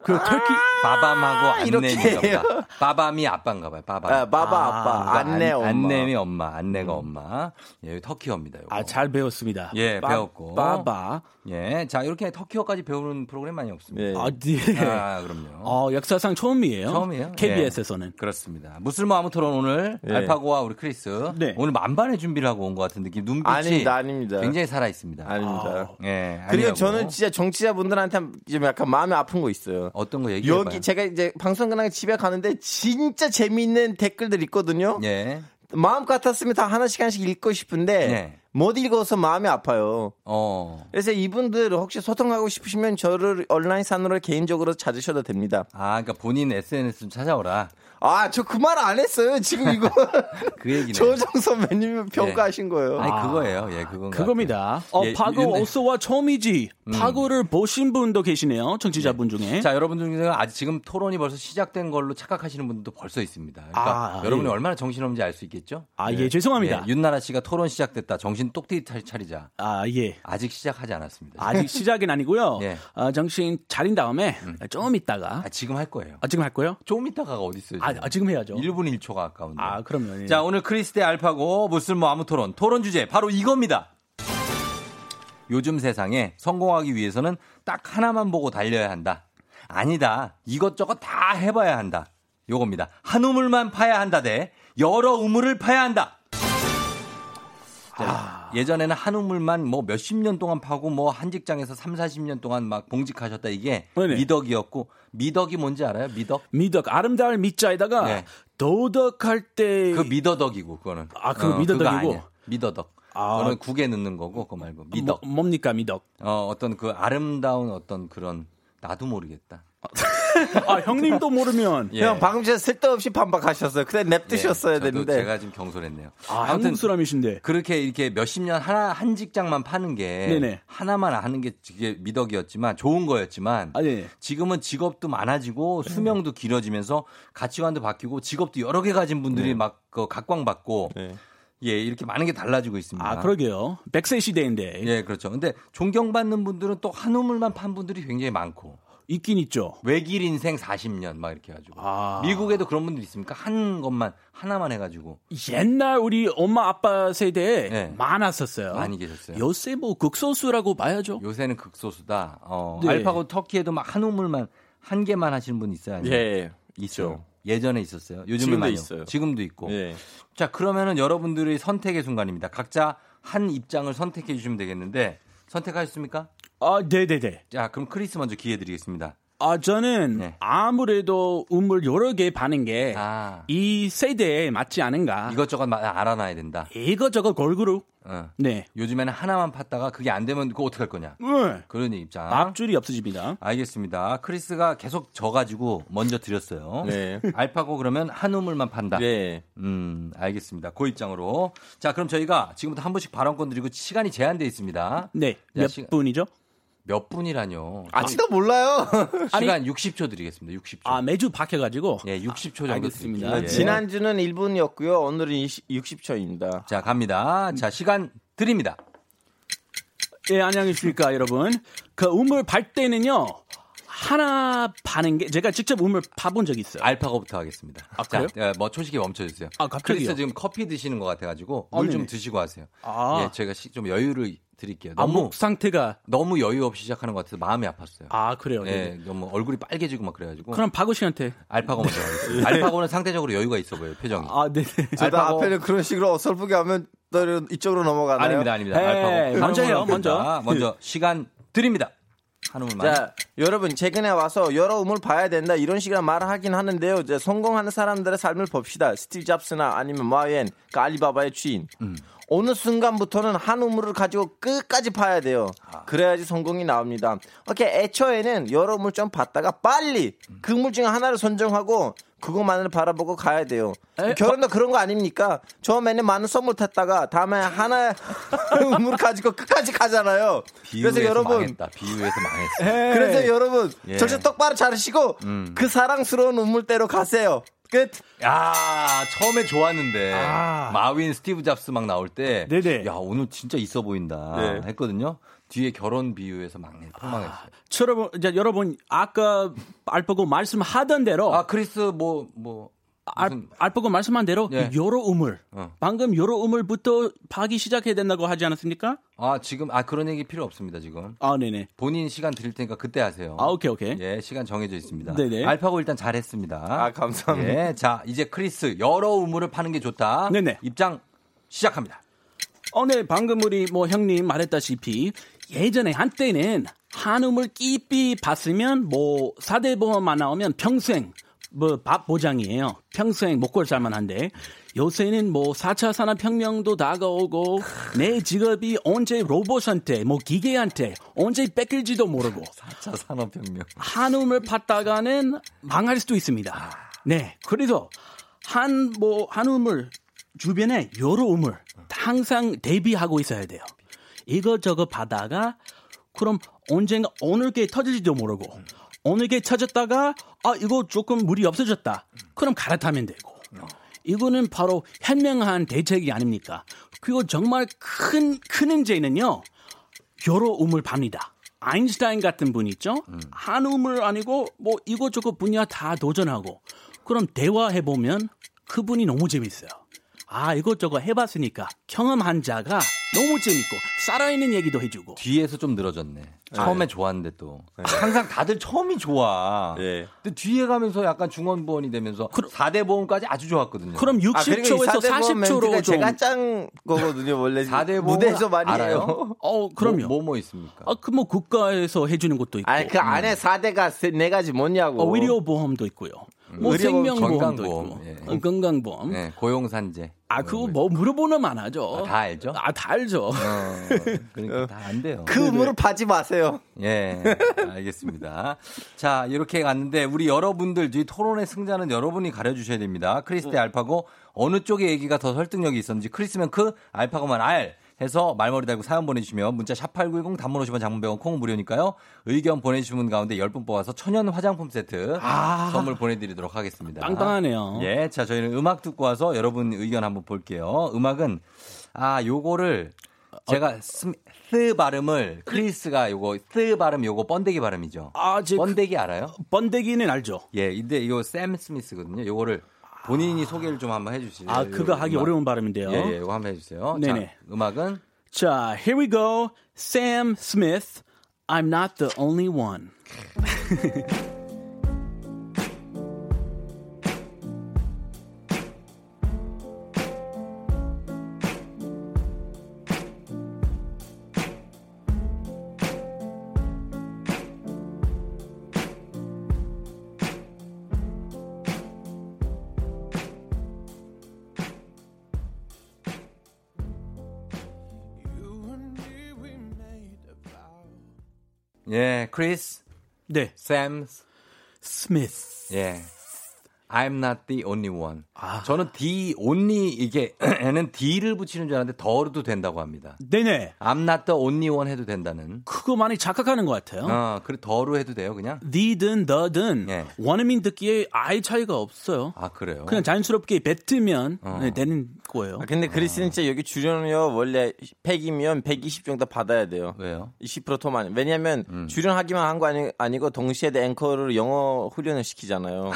그 터키 babam하고 해요? 보다. Babam이 아빠인가 봐요. Babam. 아, baba 아빠 anne 엄마 annem이 엄마, anne가 엄마. 예, 터키어입니다. 요거. 아, 잘 배웠습니다. 예, 빠- 배웠고. Baba. 예, 자 이렇게 터키어까지 배우는 프로그램 많이 없습니다. 예. 아, 네. 아, 그럼요. 어, 역사상 처음이에요. 처음이에요? KBS에서는. 그렇습니다. 무쓸모 아무 토론 오늘 예. 알파고와 우리 크리스 네. 오늘 만반의 준비를 하고 온 것 같은 느낌. 눈빛이 아닙니다 아닙니다 굉장히 살아 있습니다. 아닙니다 예, 그리고 아니라고. 저는 진짜 정치자분들한테 좀 약간 마음이 아픈 거 있어요. 어떤 거 얘기해 봐요. 여기 제가 이제 방송 끝나고 집에 가는데 진짜 재미있는 댓글들 있거든요. 예. 마음 같았으면 다 하나씩 하나씩 읽고 싶은데 네. 못 읽어서 마음이 아파요. 어. 그래서 이분들 혹시 소통하고 싶으시면 저를 온라인상으로 개인적으로 찾으셔도 됩니다. 아, 그러니까 본인 SNS 좀 찾아오라. 아, 저 그 말 안 했어요. 지금 이거 그 얘기네. 조정 선배님이 평가하신 거예요. 아니 그거예요. 예, 그건 그겁니다. 어, 예, 파고 근데- 오스와 처음이지. 파고를 보신 분도 계시네요. 청취자분 중에. 자, 여러분 중에서 아직 지금 토론이 벌써 시작된 걸로 착각하시는 분들도 벌써 있습니다. 그러니까 아, 여러분이 예. 얼마나 정신없는지 알 수 있겠죠? 아, 예, 죄송합니다. 예, 윤나라 씨가 토론 시작됐다. 정신 똑띠 차- 차리자. 아, 예. 아직 시작하지 않았습니다. 아직 시작은 아니고요. 예. 어, 정신 차린 다음에 좀 있다가. 아, 지금 할 거예요. 아, 지금 할 거예요? 좀 있다가가 어디 있어요? 아, 아, 지금 해야죠. 1분 1초가 아까운데. 아, 그러면. 예. 자, 오늘 크리스 대 알파고 무슨 뭐 아무 토론. 토론 주제 바로 이겁니다. 요즘 세상에 성공하기 위해서는 딱 하나만 보고 달려야 한다. 아니다. 이것저것 다 해봐야 한다. 요겁니다. 한 우물만 파야 한다 대 여러 우물을 파야 한다. 자, 예전에는 한 우물만 뭐 몇십 년 동안 파고 뭐 한 직장에서 3, 40년 동안 막 봉직하셨다 이게 네네. 미덕이었고 미덕이 뭔지 알아요? 미덕? 미덕, 아름다울 미자에다가 네. 도덕할 때. 그 미더덕이고 그거는. 아, 그거 어, 미더덕이고? 미더덕. 아. 그거는 국에 넣는 거고 그거 말고 미덕. 뭐, 뭡니까, 미덕? 어, 어떤 그 아름다운 어떤 그런 나도 모르겠다. 아, 형님도 모르면. 예. 형 방금 전에 쓸데없이 반박하셨어요. 그냥 냅두셨어야 예, 되는데. 제가 지금 경솔했네요. 아, 한국 사람이신데. 그렇게 이렇게 몇십 년 하나 한 직장만 파는 게 네네. 하나만 하는 게 이게 미덕이었지만 좋은 거였지만 아, 네. 지금은 직업도 많아지고 수명도 길어지면서 가치관도 바뀌고 직업도 여러 개 가진 분들이 막 그 각광받고 네. 예 이렇게 많은 게 달라지고 있습니다. 아, 그러게요. 백세 시대인데. 예, 그렇죠. 근데 존경받는 분들은 또 한 우물만 판 분들이 굉장히 많고. 있긴 있죠. 외길 인생 40년 막 이렇게 해가지고. 아. 미국에도 그런 분들 있습니까? 한 것만 하나만 해가지고 옛날 우리 엄마 아빠 세대에 네. 많았었어요. 많이 계셨어요. 요새 뭐 극소수라고 봐야죠. 요새는 극소수다. 어, 네. 알파고 터키에도 막 한 우물만 한 개만 하시는 분 있어요. 아니면? 예. 있죠. 예전에 있었어요. 요즘은 지금도 많이 있어요. 지금도 있고. 예. 자, 그러면은 여러분들의 선택의 순간입니다. 각자 한 입장을 선택해 주시면 되겠는데 선택하셨습니까? 아, 네네네. 자, 그럼 크리스 먼저 기회 드리겠습니다. 아, 저는 네. 아무래도 우물 여러 개 파는 게이 아, 세대에 맞지 않은가. 이것저것 마- 알아놔야 된다. 이것저것 골고루. 어. 네. 요즘에는 하나만 팠다가 그게 안 되면 그거 어떡할 거냐. 네. 그런 입장. 앞줄이 없어집니다. 알겠습니다. 크리스가 계속 져가지고 먼저 드렸어요. 네. 알파고 그러면 한 우물만 판다. 네. 음, 알겠습니다. 그 입장으로. 자, 그럼 저희가 지금부터 한 분씩 발언권 드리고 시간이 제한돼 있습니다. 네. 자, 몇 시간- 분이죠? 몇 분이라뇨? 아직도 몰라요. 시간 60초 드리겠습니다. 60초. 아, 매주 바뀌어가지고. 예, 60초 정도 알겠습니다. 드릴게요. 예. 지난주는 1분이었고요. 오늘은 60초입니다. 자, 갑니다. 자, 시간 드립니다. 예, 안녕하십니까, 여러분. 그 우물 팔 때는요, 하나 파는 게, 제가 직접 우물 파본 적이 있어요. 알파고부터 하겠습니다. 아, 자, 그래요? 예, 뭐 초식에 멈춰주세요. 아, 갑자기요? 크리스 지금 커피 드시는 것 같아가지고 아, 물좀 네네. 드시고 하세요. 아. 예, 제가 시- 좀 여유를 드릴게요. 아, 너무 목 상태가. 너무 여유 없이 시작하는 것 같아서 마음이 아팠어요. 아, 그래요? 예, 네. 너무 얼굴이 빨개지고 막 그래가지고. 그럼 박우 씨한테. 알파고 먼저 하겠습니다. 알파고는 상대적으로 여유가 있어 보여요, 표정이. 아, 네네. 저도 알파고- 앞에는 그런 식으로 어설프게 하면 또 이쪽으로 넘어가나요? 아닙니다, 아닙니다. 에이, 알파고. 먼저 해요, 한우물 먼저. 먼저 시간 드립니다. 한우물만. 자, 여러분 최근에 와서 여러 우물 봐야 된다 이런 식으로 말을 하긴 하는데요. 이제 성공하는 사람들의 삶을 봅시다. 스티브 잡스나 아니면 마이엔, 그 알리바바의 주인. 음. 어느 순간부터는 한 우물을 가지고 끝까지 파야 돼요. 그래야지 성공이 나옵니다. 오케이, 애초에는 여러 우물 좀 봤다가 빨리 그 우물 중에 하나를 선정하고 그것만을 바라보고 가야 돼요. 결혼도 그런 거 아닙니까? 처음에는 많은 선물 탔다가 다음에 하나 우물 가지고 끝까지 가잖아요. 그래서 여러분 망했다. 비유에서 망했어. 그래서 여러분 예. 정신 똑바로 차리시고 음. 그 사랑스러운 우물대로 가세요. 끝. 야 처음에 좋았는데 아. 마윈 스티브 잡스 막 나올 때, 네네. 야 오늘 진짜 있어 보인다 네. 했거든요. 뒤에 결혼 비유에서 망해 폭망했어요. 저 여러분, 이제 여러분, 아까 알파고 말씀하던 대로. 아 크리스 뭐 뭐. 알, 무슨- 알파고 말씀한 대로 예. 여러 우물. 어. 방금 여러 우물부터 파기 시작해야 된다고 하지 않았습니까? 아 지금 아 그런 얘기 필요 없습니다 지금. 아, 네네. 본인 시간 드릴 테니까 그때 하세요. 아, 오케이, 오케이. 예, 시간 정해져 있습니다. 네네. 알파고 일단 잘했습니다. 아, 감사합니다. 예, 자 이제 크리스 여러 우물을 파는 게 좋다. 네네. 입장 시작합니다. 어, 네, 방금 우리 뭐 형님 말했다시피 예전에 한때는 한우물 깊이 봤으면 뭐 사대보험만 나오면 평생 뭐 밥 보장이에요. 평생 먹고 살만한데 요새는 뭐 4차 산업혁명도 다가오고 내 직업이 언제 로봇한테 뭐 기계한테 언제 뺏길지도 모르고 4차 산업혁명. 한움을 팠다가는 망할 수도 있습니다. 네, 그래서 한 뭐 한움을 주변에 여러 우물 항상 대비하고 있어야 돼요. 이것저것 받다가 그럼 언젠가 어느 게 터질지도 모르고 어느 게 터졌다가 아 이거 조금 물이 없어졌다. 그럼 갈아타면 되고 이거는 바로 현명한 대책이 아닙니까? 그리고 정말 큰 큰 문제는요 여러 우물 팝니다. 아인슈타인 같은 분 있죠? 한 우물 아니고 뭐 이것저것 분야 다 도전하고 그럼 대화해 보면 그분이 너무 재밌어요. 아 이것저것 해봤으니까 경험한 자가 너무 재밌고 살아있는 얘기도 해주고 뒤에서 좀 늘어졌네. 처음에 좋았는데 또 항상 다들 처음이 좋아. 예. 근데 뒤에 가면서 약간 중원부원이 되면서 4대 보험까지 아주 좋았거든요. 그럼 60초에서 40초로 좀 제가 짠 거거든요 원래 4대 보험 무대에서 많이 알아요? 해요. 어 그럼요. 뭐뭐 있습니까? 아, 그 뭐 국가에서 해주는 것도 있고. 아니 그 안에 4대가 네 가지 뭐냐고. 어, 의료 보험도 있고요. 뭐 의료보험, 생명보험도 건강보험, 있고, 예. 어, 건강보험. 네, 고용산재. 아 그거 뭐 물어보는 만 하죠. 다 알죠? 아 다 알죠. 어, 그러니까 다 안 돼요. 그 파지 마세요. 예, 알겠습니다. 자, 이렇게 갔는데 우리 여러분들 이 토론의 승자는 여러분이 가려주셔야 됩니다. 크리스 대 알파고 어느 쪽의 얘기가 더 설득력이 있었는지 크리스면 크, 알파고면 알. 해서 말머리 달고 사연 보내주시면 문자 샵8910 단문 50원 장문 100원 콩은 무료니까요. 의견 보내주신 분 가운데 10분 뽑아서 천연 화장품 세트 아. 선물 보내드리도록 하겠습니다. 빵빵하네요. 예, 자 저희는 음악 듣고 와서 여러분 의견 한번 볼게요. 음악은 아 요거를 제가 스, 스 발음을 크리스가 요거 스 발음 요거 번데기 발음이죠. 아, 제 번데기 알아요? 번데기는 알죠. 예, 근데 이거 샘 스미스거든요. 요거를 본인이 소개를 좀 한번 해주시죠. 아 그거 하기 음악. 어려운 발음인데요. 예, 예, 이거 한번 해주세요. 네네. 자, 음악은 자, here we go. Sam Smith. I'm not the only one. 예, 크리스, 네, 샘, 스미스. 예. I'm not the only one. 아. 저는 the only 이게 에는 D를 붙이는 줄 알았는데 더도 된다고 합니다. 네네. I'm not the only one 해도 된다는. 그거 많이 착각하는 것 같아요. 어, 그래 더로 해도 돼요, 그냥. the든 the든 예. 원어민 듣기에 아예 차이가 없어요. 아, 그래요. 그냥 자연스럽게 뱉으면 어. 네, 되는 거예요. 아, 근데 그리스는 진짜 여기 출연료 원래 100이면 120 정도 받아야 돼요. 왜요? 20%더 많이. 왜냐면 출연하기만 한 거 아니, 아니고 동시에 앵커를 영어 훈련을 시키잖아요.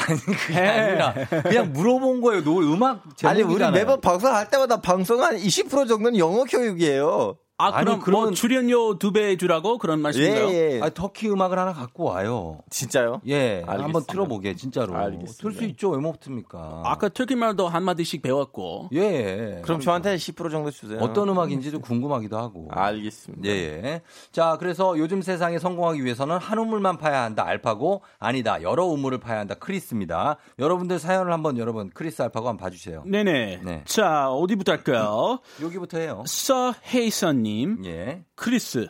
그게 아니라 그냥 물어본 거예요. 노 음악 아니 우리 제목이잖아요. 매번 방송할 때마다 방송 한 20% 정도는 영어 교육이에요. 아, 아니, 그럼 그런- 뭐 출연료 두 배 주라고 그런 말씀인가요? 예, 예. 아, 터키 음악을 하나 갖고 와요. 진짜요? 예, 알겠습니다. 한번 틀어보게 진짜로. 알겠습니다. 틀수 있죠. 왜 못 틉니까? 아까 터키 말도 한 마디씩 배웠고. 예. 그럼 저한테 10% 정도 주세요. 어떤 음악인지도 궁금하기도 하고. 알겠습니다. 예, 예. 자, 그래서 요즘 세상에 성공하기 위해서는 한 우물만 파야 한다. 알파고 아니다. 여러 우물을 파야 한다. 크리스입니다. 여러분들 사연을 한번 여러분 크리스 알파고 한번 봐주세요. 네네. 네. 자, 어디부터 할까요? 여기부터 해요. 서 헤이선 님, 예. 크리스,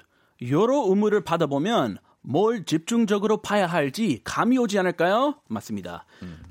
여러 우물을 파다 보면 뭘 집중적으로 파야 할지 감이 오지 않을까요? 맞습니다.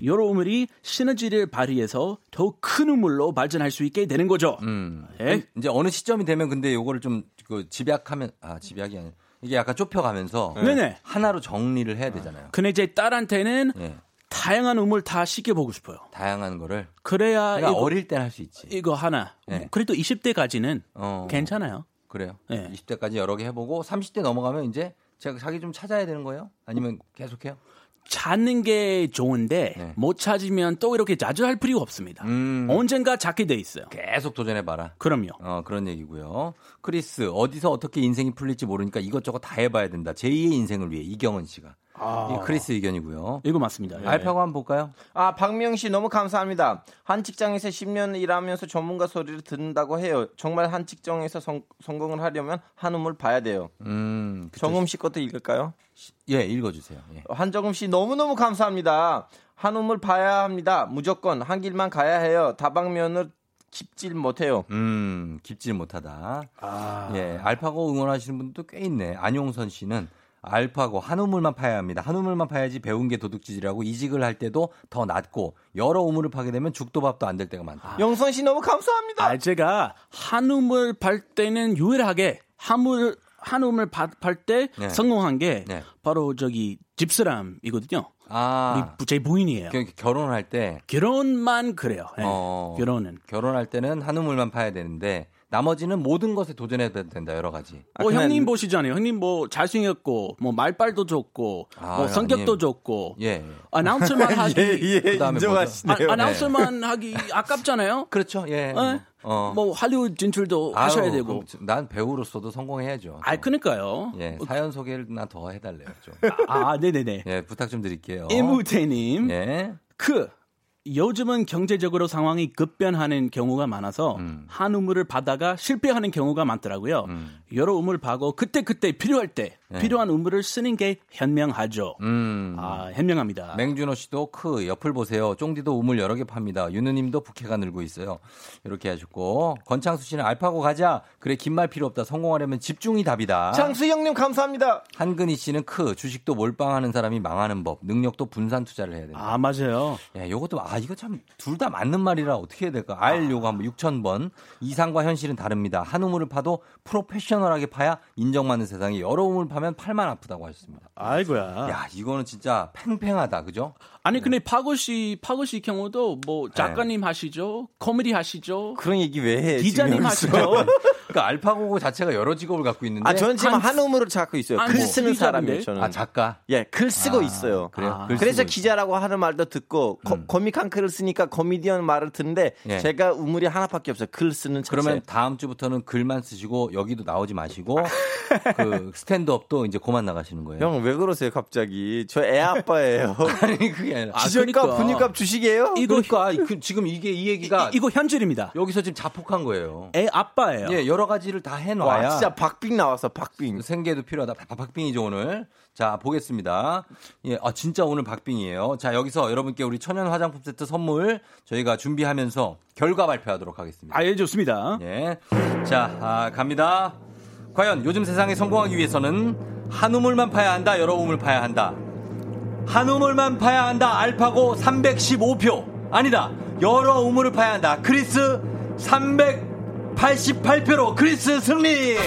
여러 우물이 시너지를 발휘해서 더큰 우물로 발전할 수 있게 되는 거죠. 음. 예? 이제 어느 시점이 되면 근데 요거를 좀 그 집약하면 아, 집약이 아니라 이게 약간 좁혀가면서 네네. 하나로 정리를 해야 되잖아요. 근데 제 딸한테는 예. 다양한 우물 다 시켜보고 싶어요. 다양한 거를 그래야 그러니까 이거, 어릴 땐 할 수 있지. 이거 하나. 네. 그래도 20대까지는 어. 괜찮아요. 그래요. 네. 20대까지 여러 개 해보고 30대 넘어가면 이제 제가 자기 좀 찾아야 되는 거예요? 아니면 계속해요? 찾는 게 좋은데 네. 못 찾으면 또 이렇게 자주 할 필요가 없습니다. 음. 언젠가 찾게 돼 있어요. 계속 도전해 봐라. 그럼요. 어, 그런 얘기고요. 크리스, 어디서 어떻게 인생이 풀릴지 모르니까 이것저것 다 해봐야 된다. 제2의 인생을 위해 이경은 씨가. 이 크리스 의견이고요. 이거 맞습니다. 예. 알파고 한번 볼까요? 아, 박명 씨 너무 감사합니다. 한 직장에서 10년 일하면서 전문가 소리를 듣는다고 해요. 정말 한 직장에서 성, 성공을 하려면 한우물 파야 돼요. 음, 그쵸. 정음 씨 것도 읽을까요? 예, 읽어주세요. 예. 한정음 씨 너무너무 감사합니다. 한우물 파야 합니다. 무조건 한 길만 가야 해요. 다방면을 깊질 못해요. 음, 깊질 못하다. 아. 예, 알파고 응원하시는 분도 꽤 있네. 안용선 씨는 알파고 한 우물만 파야 합니다. 한 우물만 파야지 배운 게 도둑질이라고 이직을 할 때도 더 낫고 여러 우물을 파게 되면 죽도 밥도 안 될 때가 많다. 영선 씨 너무 감사합니다. 아, 제가 한 우물 팔 때는 유일하게 한물 한 우물 파- 팔때 네. 성공한 게 네. 바로 저기 집사람이거든요. 아, 제 부인이에요. 그- 결혼할 때 결혼만 그래요. 예, 어, 결혼은. 결혼할 때는 한 우물만 파야 되는데 나머지는 모든 것에 도전해도 된다 여러 가지. 아, 뭐 형님 보시잖아요. 형님 뭐 잘생겼고 뭐 말빨도 좋고 아, 뭐 성격도 형님. 좋고 예. 아나운서만 하기 예, 그다음에 인정하시네요. 아, 나운서만 하기 아깝잖아요. 그렇죠. 예. 예? 어. 뭐 할리우드 진출도 아유, 하셔야 되고. 난 배우로서도 성공해야죠. 아, 그니까요. 예, 사연 소개나 더 해달래요. 좀. 아, 네네네. 예, 부탁 좀 드릴게요. 이무태님, 예. 그 요즘은 경제적으로 상황이 급변하는 경우가 많아서 음. 한 우물을 받다가 실패하는 경우가 많더라고요. 여러 우물 파고 그때 그때 필요할 때 네. 필요한 우물을 쓰는 게 현명하죠. 음. 아, 현명합니다. 맹준호 씨도 크 옆을 보세요. 쫑디도 우물 여러 개 팝니다. 윤우님도 부캐가 늘고 있어요. 이렇게 하셨고 권창수 씨는 알파고 가자. 그래 긴 말 필요 없다. 성공하려면 집중이 답이다. 장수 형님 감사합니다. 한근희 씨는 크 주식도 몰빵하는 사람이 망하는 법. 능력도 분산 투자를 해야 된다. 아, 맞아요. 예, 요것도 아 이거 참 둘 다 맞는 말이라 어떻게 해야 될까? 알 요거 한번 6,000번. 이상과 현실은 다릅니다. 한 우물을 파도 프로페셔널하게 파야 인정받는 세상에 여러 우물 파면 팔만 아프다고 하셨습니다. 아이고야. 야, 이거는 진짜 팽팽하다. 그죠? 아니 근데 파고 씨 파고 씨 경우도 뭐 네. 작가님 하시죠, 코미디 하시죠, 그런 얘기 왜 해? 기자님 하시죠. 그러니까 알파고 자체가 여러 직업을 갖고 있는데 아, 저는 지금 한- 한 우물을 찾고 있어요. 한글뭐 쓰는? 사람이에요, 저는. 아, 작가. 예, 글 쓰고 아, 있어요. 그래요? 아. 글 그래서 쓰고 기자라고 하는 말도 듣고 거, 음. 코믹 한 글을 쓰니까 코미디언 말을 듣는데 예. 제가 우물이 하나밖에 없어요. 글 쓰는 자체. 그러면 다음 주부터는 글만 쓰시고 여기도 나오지 마시고 그 스탠드업도 이제 그만 나가시는 거예요. 형 왜 그러세요 갑자기? 저 애 아빠예요. 아니 그게 아니라 아, 기절값 그러니까. 분유값 주식이에요? 이거 그러니까 그, 지금 이게 이 얘기가 이, 거 현실입니다. 여기서 지금 자폭한 거예요. 애 아빠예요. 예, 여러 가지를 다 해놔야 와 진짜 박빙 나왔어 박빙. 생계도 필요하다. 박- 박빙이죠 오늘. 자 보겠습니다. 예, 아 진짜 오늘 박빙이에요. 자 여기서 여러분께 우리 천연 화장품 세트 선물 저희가 준비하면서 결과 발표하도록 하겠습니다. 아, 예, 좋습니다. 예, 자 아, 갑니다. 과연 요즘 세상에 성공하기 위해서는 한 우물만 파야 한다. 여러 우물 파야 한다. 한 우물만 파야 한다. 알파고 315표. 아니다. 여러 우물을 파야 한다. 크리스 388표로 크리스 승리.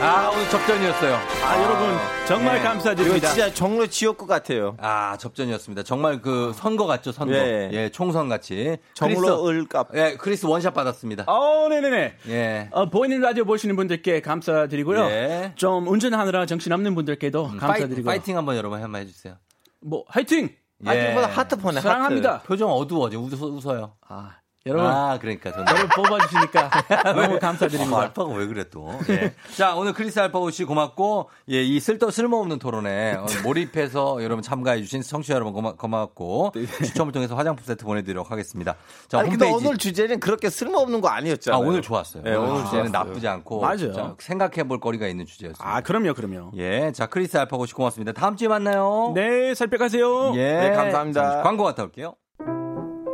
아, 오늘 접전이었어요. 아, 여러분 정말 네. 감사드립니다. 진짜 정로 지옥구 같아요. 아, 접전이었습니다. 정말 그 선거 같죠, 선거. 예. 예, 총선 같이. 정로 을값. 크리스, 예, 크리스 원샷 받았습니다. 어, 네네네. 예. 어, 보이는 라디오 보시는 분들께 감사드리고요. 예. 좀 운전하느라 정신 없는 분들께도 감사드리고. 파이, 팅 한번 여러분 한번 해주세요. 뭐 화이팅! 예. 아직보다 하트폰에 사랑합니다. 표정 어두워져. 웃어, 웃어요. 아, 여러분 아, 그러니까. 저는. 저를 뽑아주시니까 너무 어, 감사드립니다. 알파고 왜 그래 또? 예. 자 오늘 크리스 알파고 씨 고맙고 예, 이 쓸데 쓸모없는 토론에 어, 몰입해서 여러분 참가해주신 청취자 여러분 고마, 고맙고 추첨을 통해서 화장품 세트 보내드리도록 하겠습니다. 자 아니, 근데 홈페이지 오늘 주제는 그렇게 쓸모없는 거아 아니었잖아요. 오늘 좋았어요. 네, 오늘 오늘 주제는 좋았어요. 나쁘지 않고 맞아요. 생각해볼 거리가 있는 주제였습니다. 아, 그럼요, 그럼요. 예, 자 크리스 알파고 씨 고맙습니다. 다음 주에 만나요. 네, 살펴가세요. 예, 네, 감사합니다. 잠시 광고 갔다 올게요.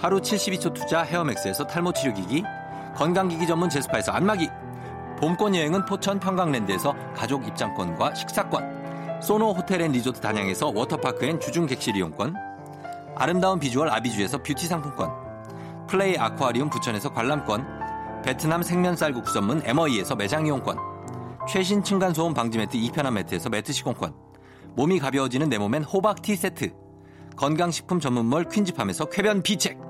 하루 72초 투자 헤어맥스에서 탈모 치료기기, 건강기기 전문 제스파에서 안마기, 봄꽃 여행은 포천 평강랜드에서 가족 입장권과 식사권, 소노 호텔 앤 리조트 단양에서 워터파크 and 주중 객실 이용권, 아름다운 비주얼 아비주에서 뷰티 상품권, 플레이 아쿠아리움 부천에서 관람권, 베트남 생면 쌀국수 전문 MOE에서 매장 이용권, 최신 층간소음 방지 매트 이편한 매트에서 매트 시공권, 몸이 가벼워지는 내 몸엔 호박티 세트, 건강식품 전문몰 퀸즈팜에서 쾌변 비책,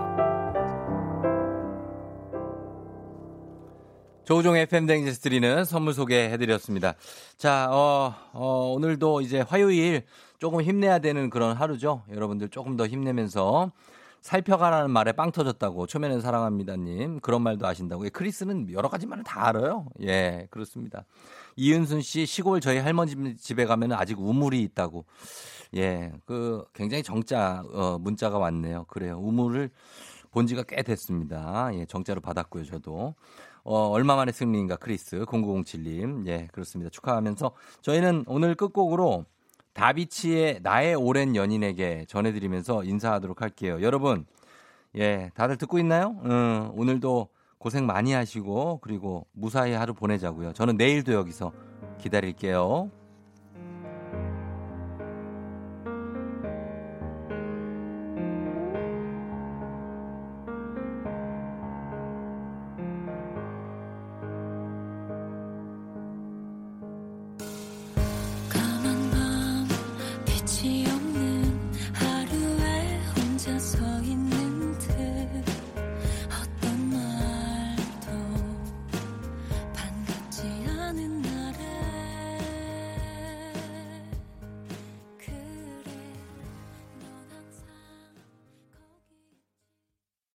조우종의 팬댕지스 드리는 선물 소개해드렸습니다. 자, 어, 어, 오늘도 이제 화요일 조금 힘내야 되는 그런 하루죠. 여러분들 조금 더 힘내면서 살펴가라는 말에 빵 터졌다고 초면엔 사랑합니다님 그런 말도 아신다고 크리스는 여러 가지 말을 다 알아요. 예, 그렇습니다. 이은순 씨 시골 저희 할머니 집에 가면 아직 우물이 있다고. 예, 그 굉장히 정자 어, 문자가 왔네요. 그래요. 우물을 본 지가 꽤 됐습니다. 예, 정자로 받았고요, 저도. 어, 얼마 만에 승리인가, 크리스. 0907님. 예, 그렇습니다. 축하하면서 저희는 오늘 끝곡으로 다비치의 나의 오랜 연인에게 전해드리면서 인사하도록 할게요. 여러분, 예, 다들 듣고 있나요? 음, 오늘도 고생 많이 하시고, 그리고 무사히 하루 보내자고요. 저는 내일도 여기서 기다릴게요.